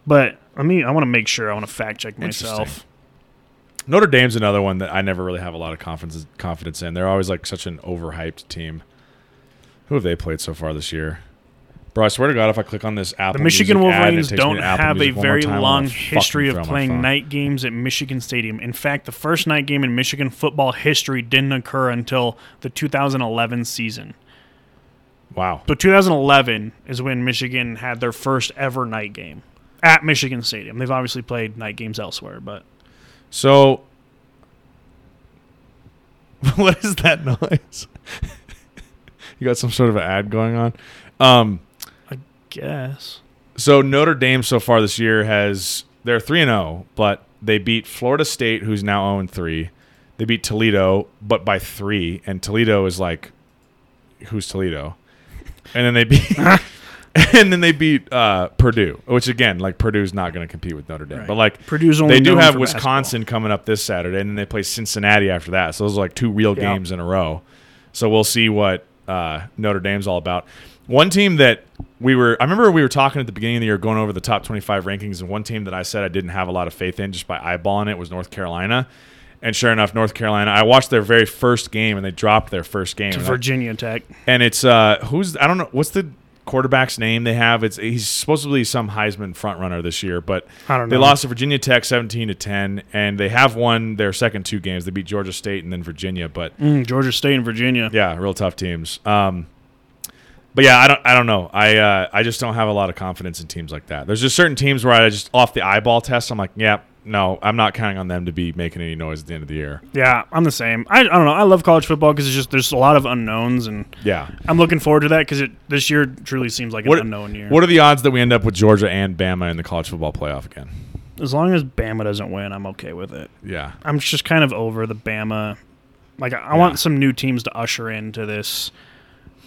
Speaker 1: But I mean, I want to make sure. I want to fact check myself.
Speaker 2: Notre Dame's another one that I never really have a lot of confidence confidence in. They're always like such an overhyped team. Who have they played so far this year? Bro, I swear to God, if I click on this Apple
Speaker 1: The Michigan
Speaker 2: Music
Speaker 1: Wolverines
Speaker 2: me
Speaker 1: don't have a
Speaker 2: Music one more
Speaker 1: very
Speaker 2: time,
Speaker 1: long history of playing night games at Michigan Stadium. In fact, the first night game in Michigan football history didn't occur until the 2011 season.
Speaker 2: Wow.
Speaker 1: So 2011 is when Michigan had their first ever night game at Michigan Stadium. They've obviously played night games elsewhere, but
Speaker 2: So, what is that noise? you got some sort of an ad going on. Um,
Speaker 1: guess.
Speaker 2: so Notre Dame so far this year has they're three and zero, but they beat Florida State, who's now zero and three. They beat Toledo, but by three, and Toledo is like, who's Toledo? And then they beat, and then they beat uh, Purdue, which again, like Purdue's not going to compete with Notre Dame,
Speaker 1: Right.
Speaker 2: but like
Speaker 1: Purdue's only
Speaker 2: they do have Wisconsin coming up this Saturday, and then they play Cincinnati after that. So those are like two real
Speaker 1: Yeah.
Speaker 2: games in a row. So we'll see what uh, Notre Dame's all about. One team that we were, I remember we were talking at the beginning of the year, going over the top 25 rankings, and one team that I said I didn't have a lot of faith in just by eyeballing it was North Carolina. And sure enough, North Carolina. I watched their very first game, and they dropped their first game.
Speaker 1: To Virginia Tech.
Speaker 2: and it's uh who's I don't know what's the quarterback's name they have. It's he's supposedly some Heisman front runner this year, but
Speaker 1: I don't know.
Speaker 2: they lost to Virginia Tech seventeen to ten, and they have won their second two games. They beat Georgia State and then Virginia, but
Speaker 1: Mm, Georgia State and Virginia.
Speaker 2: yeah, real tough teams. Um, but yeah, I don't I don't know. I uh, I just don't have a lot of confidence in teams like that. There's just certain teams where I just off the eyeball test, I'm like, yeah, no, I'm not counting on them to be making any noise at the end of the year.
Speaker 1: Yeah, I'm the same. I, I don't know. I love college football because it's just there's a lot of unknowns, and
Speaker 2: Yeah.
Speaker 1: I'm looking forward to that because it this year truly seems like an
Speaker 2: What,
Speaker 1: unknown year.
Speaker 2: what are the odds that we end up with Georgia and Bama in the college football playoff again?
Speaker 1: as long as Bama doesn't win, I'm okay with it.
Speaker 2: Yeah.
Speaker 1: I'm just kind of over the Bama. Like I, I
Speaker 2: Yeah.
Speaker 1: want some new teams to usher into this,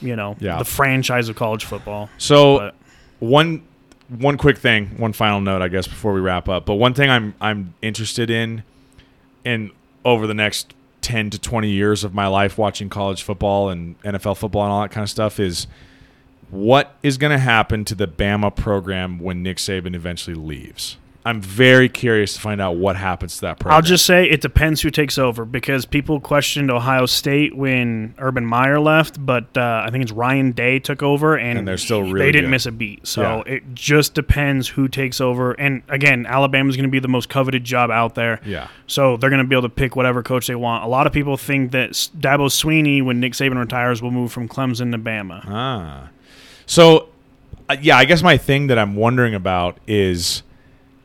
Speaker 1: you know,
Speaker 2: Yeah.
Speaker 1: the franchise of college football.
Speaker 2: So
Speaker 1: But
Speaker 2: one one quick thing, one final note, I guess, before we wrap up. But one thing I'm I'm interested in, in over the next ten to twenty years of my life watching college football and NFL football and all that kind of stuff is what is going to happen to the Bama program when Nick Saban eventually leaves. I'm very curious to find out what happens to that program.
Speaker 1: I'll just say it depends who takes over because people questioned Ohio State when Urban Meyer left, but uh, I think it's Ryan Day took over, and,
Speaker 2: And they're still really
Speaker 1: they didn't
Speaker 2: good.
Speaker 1: miss a beat. So
Speaker 2: Yeah.
Speaker 1: it just depends who takes over. And again, Alabama's going to be the most coveted job out there.
Speaker 2: yeah.
Speaker 1: So they're going to be able to pick whatever coach they want. A lot of people think that Dabo Swinney, when Nick Saban retires, will move from Clemson to Bama.
Speaker 2: Ah. So, uh, yeah, I guess my thing that I'm wondering about is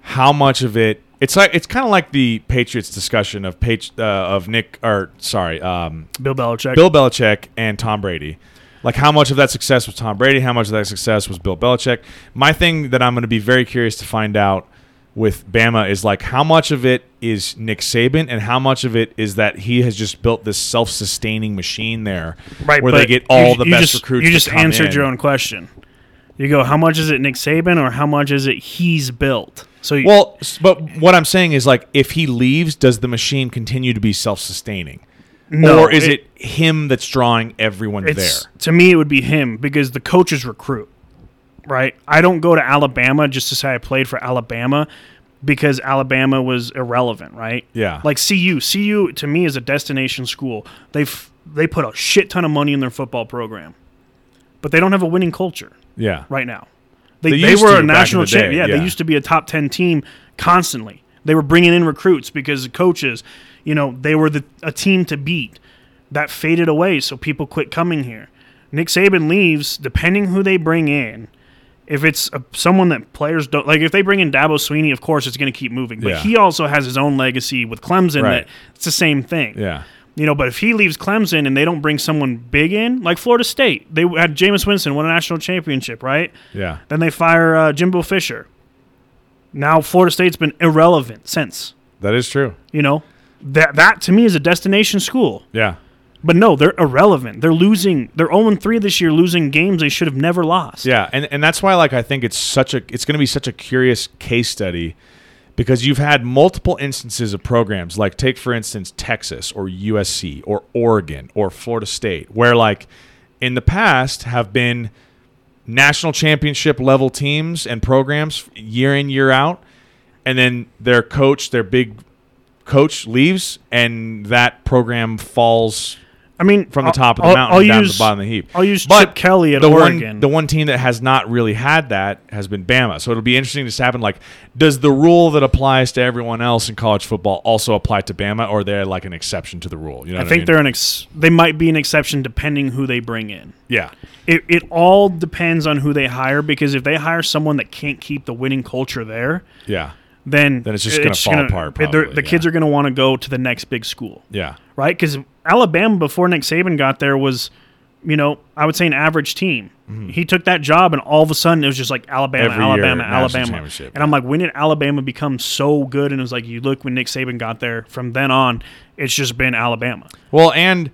Speaker 2: how much of it. It's like it's kind of like the Patriots discussion of Patri- uh, of Nick or sorry, um,
Speaker 1: Bill Belichick.
Speaker 2: Bill Belichick and Tom Brady. Like how much of that success was Tom Brady? How much of that success was Bill Belichick? My thing that I'm going to be very curious to find out with Bama is like how much of it is Nick Saban and how much of it is that he has just built this self-sustaining machine there,
Speaker 1: right,
Speaker 2: where they get all
Speaker 1: you-
Speaker 2: the
Speaker 1: you
Speaker 2: best
Speaker 1: just,
Speaker 2: recruits.
Speaker 1: You just answered
Speaker 2: in.
Speaker 1: your own question. You go, how much is it Nick Saban, or how much is it he's built? So you,
Speaker 2: Well, but what I'm saying is like if he leaves, does the machine continue to be self-sustaining,
Speaker 1: no,
Speaker 2: or is it, him that's drawing everyone there?
Speaker 1: To me, it would be him because the coaches recruit, right? I don't go to Alabama just to say I played for Alabama because Alabama was irrelevant, right?
Speaker 2: Yeah.
Speaker 1: Like CU, CU to me is a destination school. They've they put a shit ton of money in their football program, but they don't have a winning culture
Speaker 2: Yeah,
Speaker 1: right now. They,
Speaker 2: They
Speaker 1: they, were a national champion. Yeah,
Speaker 2: yeah.
Speaker 1: they used to be a top ten team constantly. They were bringing in recruits because the coaches, you know, they were the a team to beat. That faded away, so people quit coming here. Nick Saban leaves, depending who they bring in. If it's a, someone that players don't like, if they bring in Dabo Swinney, of course it's going to keep moving. But
Speaker 2: Yeah.
Speaker 1: he also has his own legacy with Clemson.
Speaker 2: Right.
Speaker 1: That it's the same thing.
Speaker 2: yeah,
Speaker 1: You know, but if he leaves Clemson and they don't bring someone big in, like Florida State, they had Jameis Winston won a national championship, right?
Speaker 2: yeah.
Speaker 1: Then they fire uh, Jimbo Fisher. Now Florida State's been irrelevant since.
Speaker 2: That is true.
Speaker 1: You know, that that to me is a destination school.
Speaker 2: Yeah,
Speaker 1: But no, they're irrelevant. They're losing. They're 0 3 this year, losing games they should have never lost.
Speaker 2: yeah, and and that's why like I think it's such a it's going to be such a curious case study because you've had multiple instances of programs like take for instance Texas or USC or Oregon or Florida State where like in the past have been national championship level teams and programs year in year out and then their coach their big coach leaves and that program falls
Speaker 1: I mean,
Speaker 2: from the
Speaker 1: I'll-
Speaker 2: top of the
Speaker 1: I'll-
Speaker 2: mountain
Speaker 1: I'll
Speaker 2: down to
Speaker 1: use-
Speaker 2: the bottom of the heap.
Speaker 1: I'll use
Speaker 2: But
Speaker 1: Chip Kelly at
Speaker 2: the
Speaker 1: Oregon.
Speaker 2: One, the one team that has not really had that has been Bama. So it'll be interesting to see happen. Like, does the rule that applies to everyone else in college football also apply to Bama, or they're like an exception to the rule? You know,
Speaker 1: I think
Speaker 2: mean?
Speaker 1: they're an ex- they might be an exception depending who they bring in.
Speaker 2: yeah,
Speaker 1: It, it all depends on who they hire because if they hire someone that can't keep the winning culture there,
Speaker 2: yeah,
Speaker 1: then
Speaker 2: Then it's just gonna fall apart,
Speaker 1: they're-
Speaker 2: probably,
Speaker 1: the kids are going to want to go to the next big school,
Speaker 2: yeah,
Speaker 1: right? Because Alabama before Nick Saban got there was, you know, I would say an average team. He took that job, and all of a sudden it was just like Alabama,
Speaker 2: Mm-hmm. Every
Speaker 1: Alabama,
Speaker 2: national
Speaker 1: Alabama. And I'm like, when did Alabama become so good? And it was like, you look when Nick Saban got there. From then on, it's just been Alabama.
Speaker 2: Well, and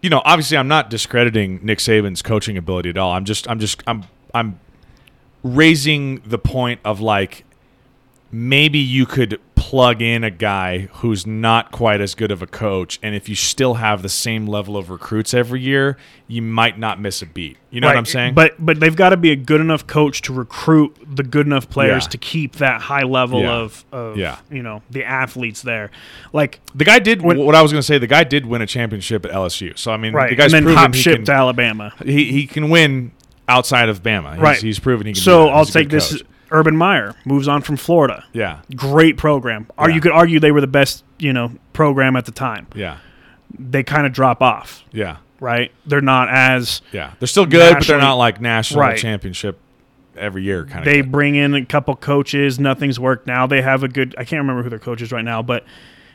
Speaker 2: you know, obviously, I'm not discrediting Nick Saban's coaching ability at all. I'm just, I'm just, I'm, I'm raising the point of like maybe you could plug in a guy who's not quite as good of a coach, and if you still have the same level of recruits every year, you might not miss a beat. You know what I'm saying?
Speaker 1: But but they've got to be a good enough coach to recruit the good enough players
Speaker 2: Yeah.
Speaker 1: to keep that high level
Speaker 2: Yeah.
Speaker 1: of, of
Speaker 2: Yeah.
Speaker 1: you know the athletes there. Like
Speaker 2: the guy did what I was going to say. The guy did win a championship at LSU, so I mean,
Speaker 1: right,
Speaker 2: the guy's
Speaker 1: and then hop
Speaker 2: he
Speaker 1: ship
Speaker 2: can,
Speaker 1: to Alabama.
Speaker 2: he, he can win outside of Bama. He's,
Speaker 1: Right.
Speaker 2: he's proven he can.
Speaker 1: So. I'll take this. Urban Meyer moves on from Florida.
Speaker 2: Yeah,
Speaker 1: Great program. Or
Speaker 2: Yeah.
Speaker 1: you could argue they were the best you know program at the time.
Speaker 2: yeah,
Speaker 1: They kind of drop off.
Speaker 2: yeah.
Speaker 1: Right. They're not as
Speaker 2: Yeah, they're still good, but they're not like national
Speaker 1: Right.
Speaker 2: championship every year kind of.
Speaker 1: they bring in a couple coaches. Nothing's worked now. They have a good. I can't remember who their coach is right now, but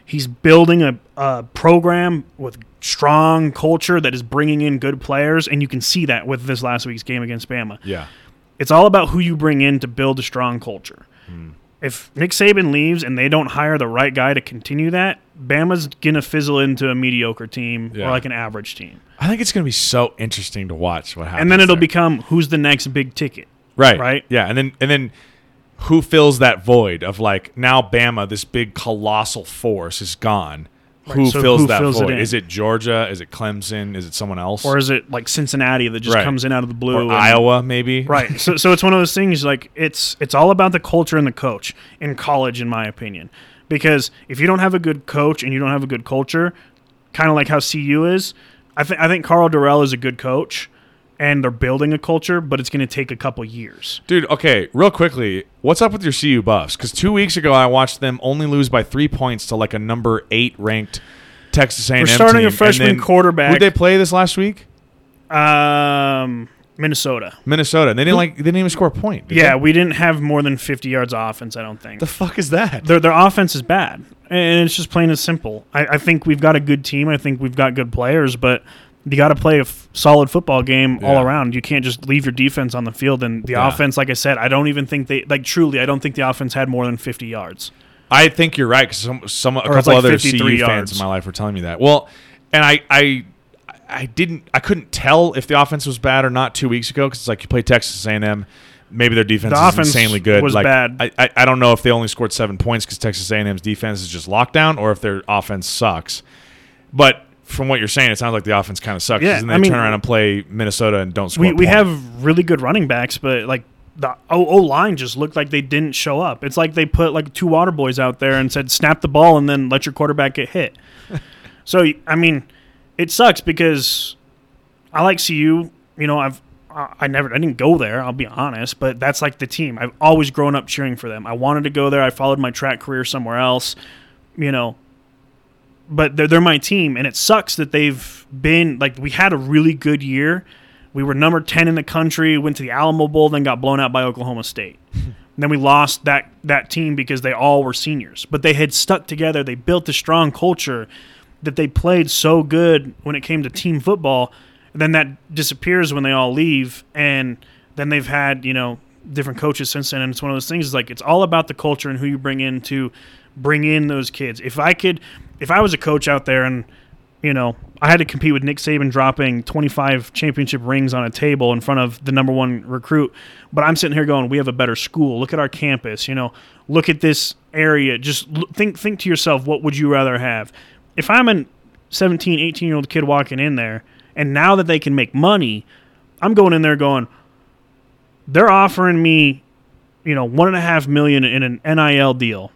Speaker 1: he's building a, a program with strong culture that is bringing in good players, and you can see that with this last week's game against Bama.
Speaker 2: Yeah,
Speaker 1: It's all about who you bring in to build a strong culture.
Speaker 2: Hmm.
Speaker 1: If Nick Saban leaves and they don't hire the right guy to continue that, Bama's gonna fizzle into a mediocre team
Speaker 2: Yeah.
Speaker 1: or like an average team,
Speaker 2: I think it's going to be so interesting to watch what happens.
Speaker 1: and then it'll
Speaker 2: there.
Speaker 1: become who's the next big ticket.
Speaker 2: right,
Speaker 1: right?
Speaker 2: Yeah, and then and then who fills that void of like now Bama, this big colossal force, is gone. Who
Speaker 1: so
Speaker 2: fills
Speaker 1: who
Speaker 2: that
Speaker 1: fills it
Speaker 2: void?
Speaker 1: in?
Speaker 2: Is it Georgia? Is it Clemson? Is it someone else?
Speaker 1: Or is it like Cincinnati that just
Speaker 2: Right.
Speaker 1: comes in out of the blue?
Speaker 2: Or
Speaker 1: and-
Speaker 2: Iowa? Maybe.
Speaker 1: Right. So so it's one of those things like it's it's all about the culture and the coach in college in my opinion. Because if you don't have a good coach and you don't have a good culture, kind of like how CU is, I think I think Karl Dorrell is a good coach and they're building a culture, but it's going to take a couple years.
Speaker 2: Dude, okay, real quickly, what's up with your CU Buffs? Because two weeks ago, I watched them only lose by three points to like a number eight ranked Texas A&M.
Speaker 1: We're starting a
Speaker 2: team. And
Speaker 1: freshman quarterback.
Speaker 2: Who'd they play this last week?
Speaker 1: Um Minnesota.
Speaker 2: Minnesota. They didn't like. They didn't even score a point.
Speaker 1: Yeah,
Speaker 2: they?
Speaker 1: we didn't have more than 50 yards offense, I don't think.
Speaker 2: The fuck is that?
Speaker 1: their their offense is bad, and it's just plain and simple. I, I think we've got a good team. I think we've got good players, but you got to play a f- solid football game all around. You can't just leave your defense on the field. And the
Speaker 2: Yeah.
Speaker 1: offense, like I said, I don't even think they like truly. I don't think the offense had more than fifty yards.
Speaker 2: I think you're right because some, some a couple
Speaker 1: like
Speaker 2: other
Speaker 1: 53
Speaker 2: CU fans in my life were telling me that. Well, and I I I didn't I couldn't tell if the offense was bad or not two weeks ago because it's like you play Texas A&M. Maybe their defense
Speaker 1: The
Speaker 2: is insanely good.
Speaker 1: was
Speaker 2: like,
Speaker 1: bad.
Speaker 2: I, I I don't know if they only scored seven points because Texas A&M's defense is just lockdown or if their offense sucks. But from what you're saying, it sounds like the offense kind of sucks.
Speaker 1: Yeah,
Speaker 2: and they
Speaker 1: I mean-
Speaker 2: turn around and play Minnesota and don't score.
Speaker 1: We we have really good running backs, but like. The O O line just looked like they didn't show up. It's like they put like two water boys out there and said, "Snap the ball and then let your quarterback get hit." so I mean, it sucks because I like CU. You know, I've I I never I didn't go there. I'll be honest, but that's like the team. I've always grown up cheering for them. I wanted to go there. I followed my track career somewhere else. You know, but they're they're my team, and it sucks that they've been like we had a really good year. We were number ten in the country. Went to the Alamo Bowl, then got blown out by Oklahoma State. And then we lost that that team because they all were seniors, but they had stuck together. They built a strong culture that they played so good when it came to team football. And then that disappears when they all leave, and then they've had you know different coaches since then. And it's one of those things. Is like it's all about the culture and who you bring in to bring in those kids. If I could, if I was a coach out there and you know, I had to compete with Nick Saban dropping 25 championship rings on a table in front of the number one recruit. But I'm sitting here going, we have a better school. Look at our campus. You know, look at this area. Just think, think to yourself, what would you rather have? If I'm a 17, 18 year old kid walking in there, and now that they can make money, I'm going in there going, they're offering me, you know, one and a half million in an NIL deal,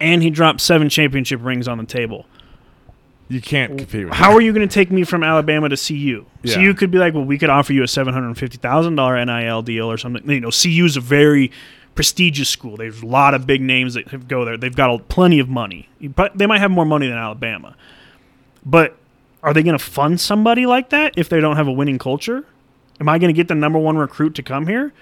Speaker 1: and he dropped seven championship rings on the table
Speaker 2: You can't compete with
Speaker 1: How
Speaker 2: that.
Speaker 1: are you going to take me from Alabama to CU?
Speaker 2: Yeah.
Speaker 1: CU could be like, well, we could offer you a seven hundred fifty thousand dollar NIL deal or something. You know, CU is a very prestigious school. There's a lot of big names that go there. They've got plenty of money, but they might have more money than Alabama. But are they going to fund somebody like that if they don't have a winning culture? Am I going to get the number one recruit to come here?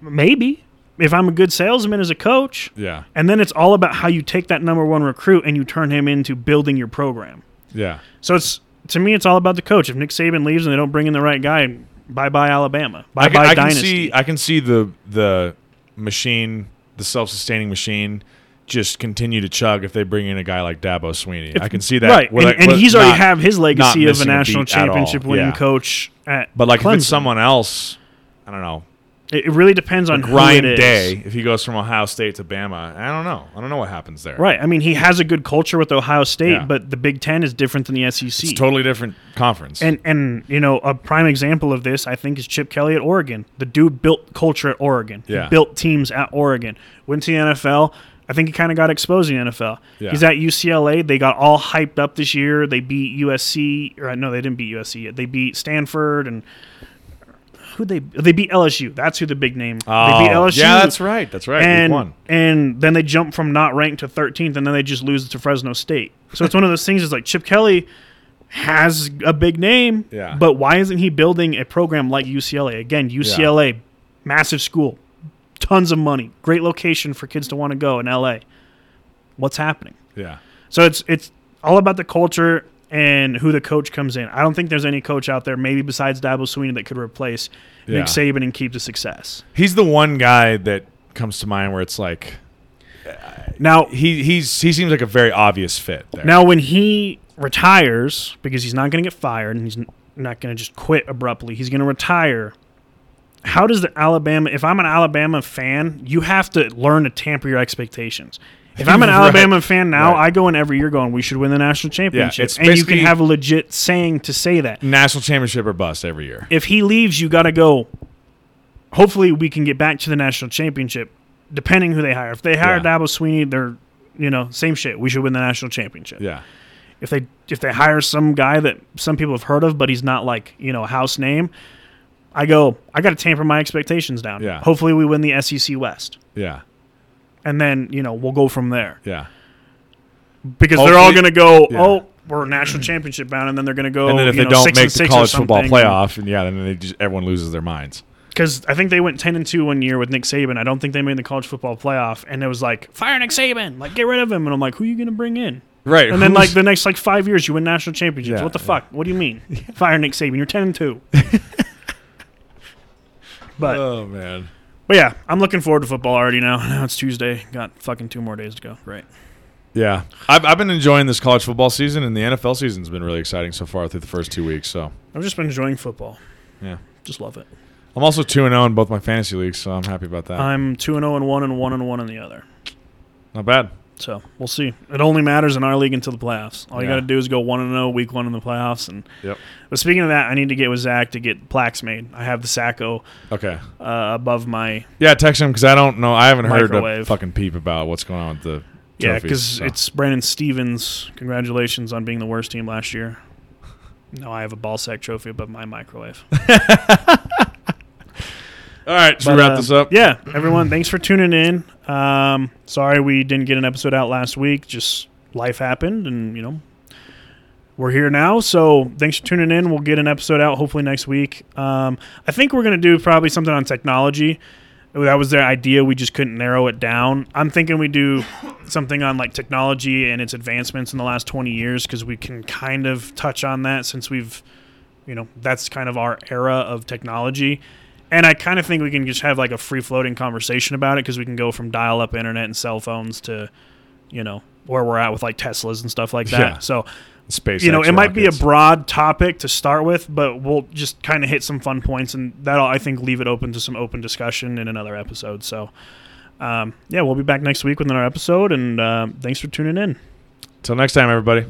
Speaker 1: Maybe. If I'm a good salesman as a coach,
Speaker 2: Yeah.
Speaker 1: and then it's all about how you take that number one recruit and you turn him into building your program.
Speaker 2: Yeah.
Speaker 1: So it's to me, it's all about the coach. If Nick Saban leaves and they don't bring in the right guy, bye bye Alabama, bye bye
Speaker 2: can
Speaker 1: dynasty.
Speaker 2: see I can see the the machine, the self-sustaining machine just continue to chug if they bring in a guy like Dabo Swinney.
Speaker 1: If-
Speaker 2: I can see that.
Speaker 1: right, and, and he's already have his legacy of a national
Speaker 2: beat at all.
Speaker 1: championship winning
Speaker 2: Yeah.
Speaker 1: coach at.
Speaker 2: But like if it's someone else, I don't know.
Speaker 1: It, it really depends on who
Speaker 2: Grind
Speaker 1: it is.
Speaker 2: day. If he goes from Ohio State to Bama, I don't know. I don't know what happens there.
Speaker 1: Right. I mean, he has a good culture with Ohio State,
Speaker 2: Yeah.
Speaker 1: but the Big Ten is different than the SEC.
Speaker 2: It's a totally different conference.
Speaker 1: And and you know a prime example of this, I think, is Chip Kelly at Oregon. The dude built culture at Oregon. He
Speaker 2: Yeah.
Speaker 1: built teams at Oregon. Went to the NFL. I think he kind of got exposed in the NFL.
Speaker 2: Yeah.
Speaker 1: He's at UCLA. They got all hyped up this year. They beat USC. Or uh, no, they didn't beat USC yet. They beat Stanford and who they they beat LSU. That's who the big name.
Speaker 2: oh,
Speaker 1: they beat LSU.
Speaker 2: yeah, that's right. That's right.
Speaker 1: And
Speaker 2: one.
Speaker 1: and then they jump from not ranked to 13th, and then they just lose to Fresno State. So it's one of those things. Is like Chip Kelly has a big name,
Speaker 2: Yeah.
Speaker 1: but why isn't he building a program like UCLA? Again, UCLA, massive school, tons of money, great location for kids to want to go in LA. What's happening?
Speaker 2: Yeah.
Speaker 1: So it's it's all about the culture and who the coach comes in. I don't think there's any coach out there, maybe besides Dabo Swinney, that could replace
Speaker 2: Yeah.
Speaker 1: Nick Saban and keep the success.
Speaker 2: He's the one guy that comes to mind where it's like uh,
Speaker 1: Now,
Speaker 2: he he's he seems like a very obvious fit there.
Speaker 1: Now, when he retires, because he's not going to get fired and he's not going to just quit abruptly, he's going to retire. How does the Alabama? If I'm an Alabama fan, you have to learn to tamper your expectations. If I'm an
Speaker 2: Right.
Speaker 1: Alabama fan now,
Speaker 2: Right.
Speaker 1: I go in every year going, "We should win the national championship,"
Speaker 2: it's
Speaker 1: and you can have a legit saying to say that.
Speaker 2: national championship or bust every year.
Speaker 1: If he leaves, you got to go. Hopefully, we can get back to the national championship, depending who they hire. If they hire
Speaker 2: Yeah.
Speaker 1: Dabo Swinney, they're you know same shit. We should win the national championship
Speaker 2: Yeah.
Speaker 1: if they if they hire some guy that some people have heard of, but he's not like you know a house name, I go I got to tamper my expectations down.
Speaker 2: Yeah.
Speaker 1: Hopefully, we win the SEC West,
Speaker 2: Yeah.
Speaker 1: And then you know we'll go from there
Speaker 2: Yeah.
Speaker 1: because they're all going to go.
Speaker 2: yeah.
Speaker 1: Oh, we're national championship bound, and then they're going to go.
Speaker 2: and then if
Speaker 1: you
Speaker 2: they
Speaker 1: know,
Speaker 2: don't
Speaker 1: six
Speaker 2: make
Speaker 1: and
Speaker 2: the
Speaker 1: six or
Speaker 2: college football
Speaker 1: something.
Speaker 2: playoff, and yeah, then they just everyone loses their minds.
Speaker 1: because I think they went ten and two one year with Nick Saban. I don't think they made the college football playoff, and it was like fire Nick Saban, like get rid of him, and I'm like, who are you going to bring in?
Speaker 2: Right.
Speaker 1: And then like the next like five years, you win national championships.
Speaker 2: Yeah,
Speaker 1: what the
Speaker 2: yeah.
Speaker 1: fuck? What do you mean? Fire Nick Saban. You're ten and two. but
Speaker 2: oh man.
Speaker 1: But yeah, I'm looking forward to football already now. Now it's Tuesday. Got fucking two more days to go. Right.
Speaker 2: Yeah, I've, I've been enjoying this college football season, and the NFL season's been really exciting so far through the first two weeks. So
Speaker 1: I've just been enjoying football.
Speaker 2: yeah,
Speaker 1: Just love it.
Speaker 2: I'm also two and zero in both my fantasy leagues, so I'm happy about that.
Speaker 1: I'm two and oh zero and one and one and one in the other.
Speaker 2: Not bad.
Speaker 1: So we'll see. It only matters in our league until the playoffs. All you got to do is go one and zero week one in the playoffs. And
Speaker 2: Yep.
Speaker 1: but speaking of that, I need to get with Zach to get plaques made. I have the Sacko
Speaker 2: Okay.
Speaker 1: uh, above my
Speaker 2: Yeah, text him because I don't know. I haven't heard a fucking peep about what's going on with the
Speaker 1: Yeah, because
Speaker 2: so.
Speaker 1: it's Brandon Stevens. Congratulations on being the worst team last year. Now I have a ball sack trophy above my microwave.
Speaker 2: all right. Should we
Speaker 1: But,
Speaker 2: wrap
Speaker 1: uh,
Speaker 2: this up?
Speaker 1: Yeah, everyone, thanks for tuning in. Um, sorry we didn't get an episode out last week. Just life happened, and you know we're here now. So thanks for tuning in. We'll get an episode out hopefully next week. Um, I think we're gonna do probably something on technology. That was their idea. We just couldn't narrow it down. I'm thinking we do something on like technology and its advancements in the last 20 years because we can kind of touch on that since we've, you know, that's kind of our era of technology. And I kind of think we can just have like a free floating conversation about it because we can go from dial up internet and cell phones to, you know, where we're at with like Teslas and stuff like that.
Speaker 2: Yeah.
Speaker 1: So,
Speaker 2: Space.
Speaker 1: you know, it might be a broad topic to start with, but we'll just kind of hit some fun points and that'll, I think, leave it open to some open discussion in another episode. So, um, yeah, we'll be back next week with another episode. And uh, thanks for tuning in.
Speaker 2: Till next time, everybody.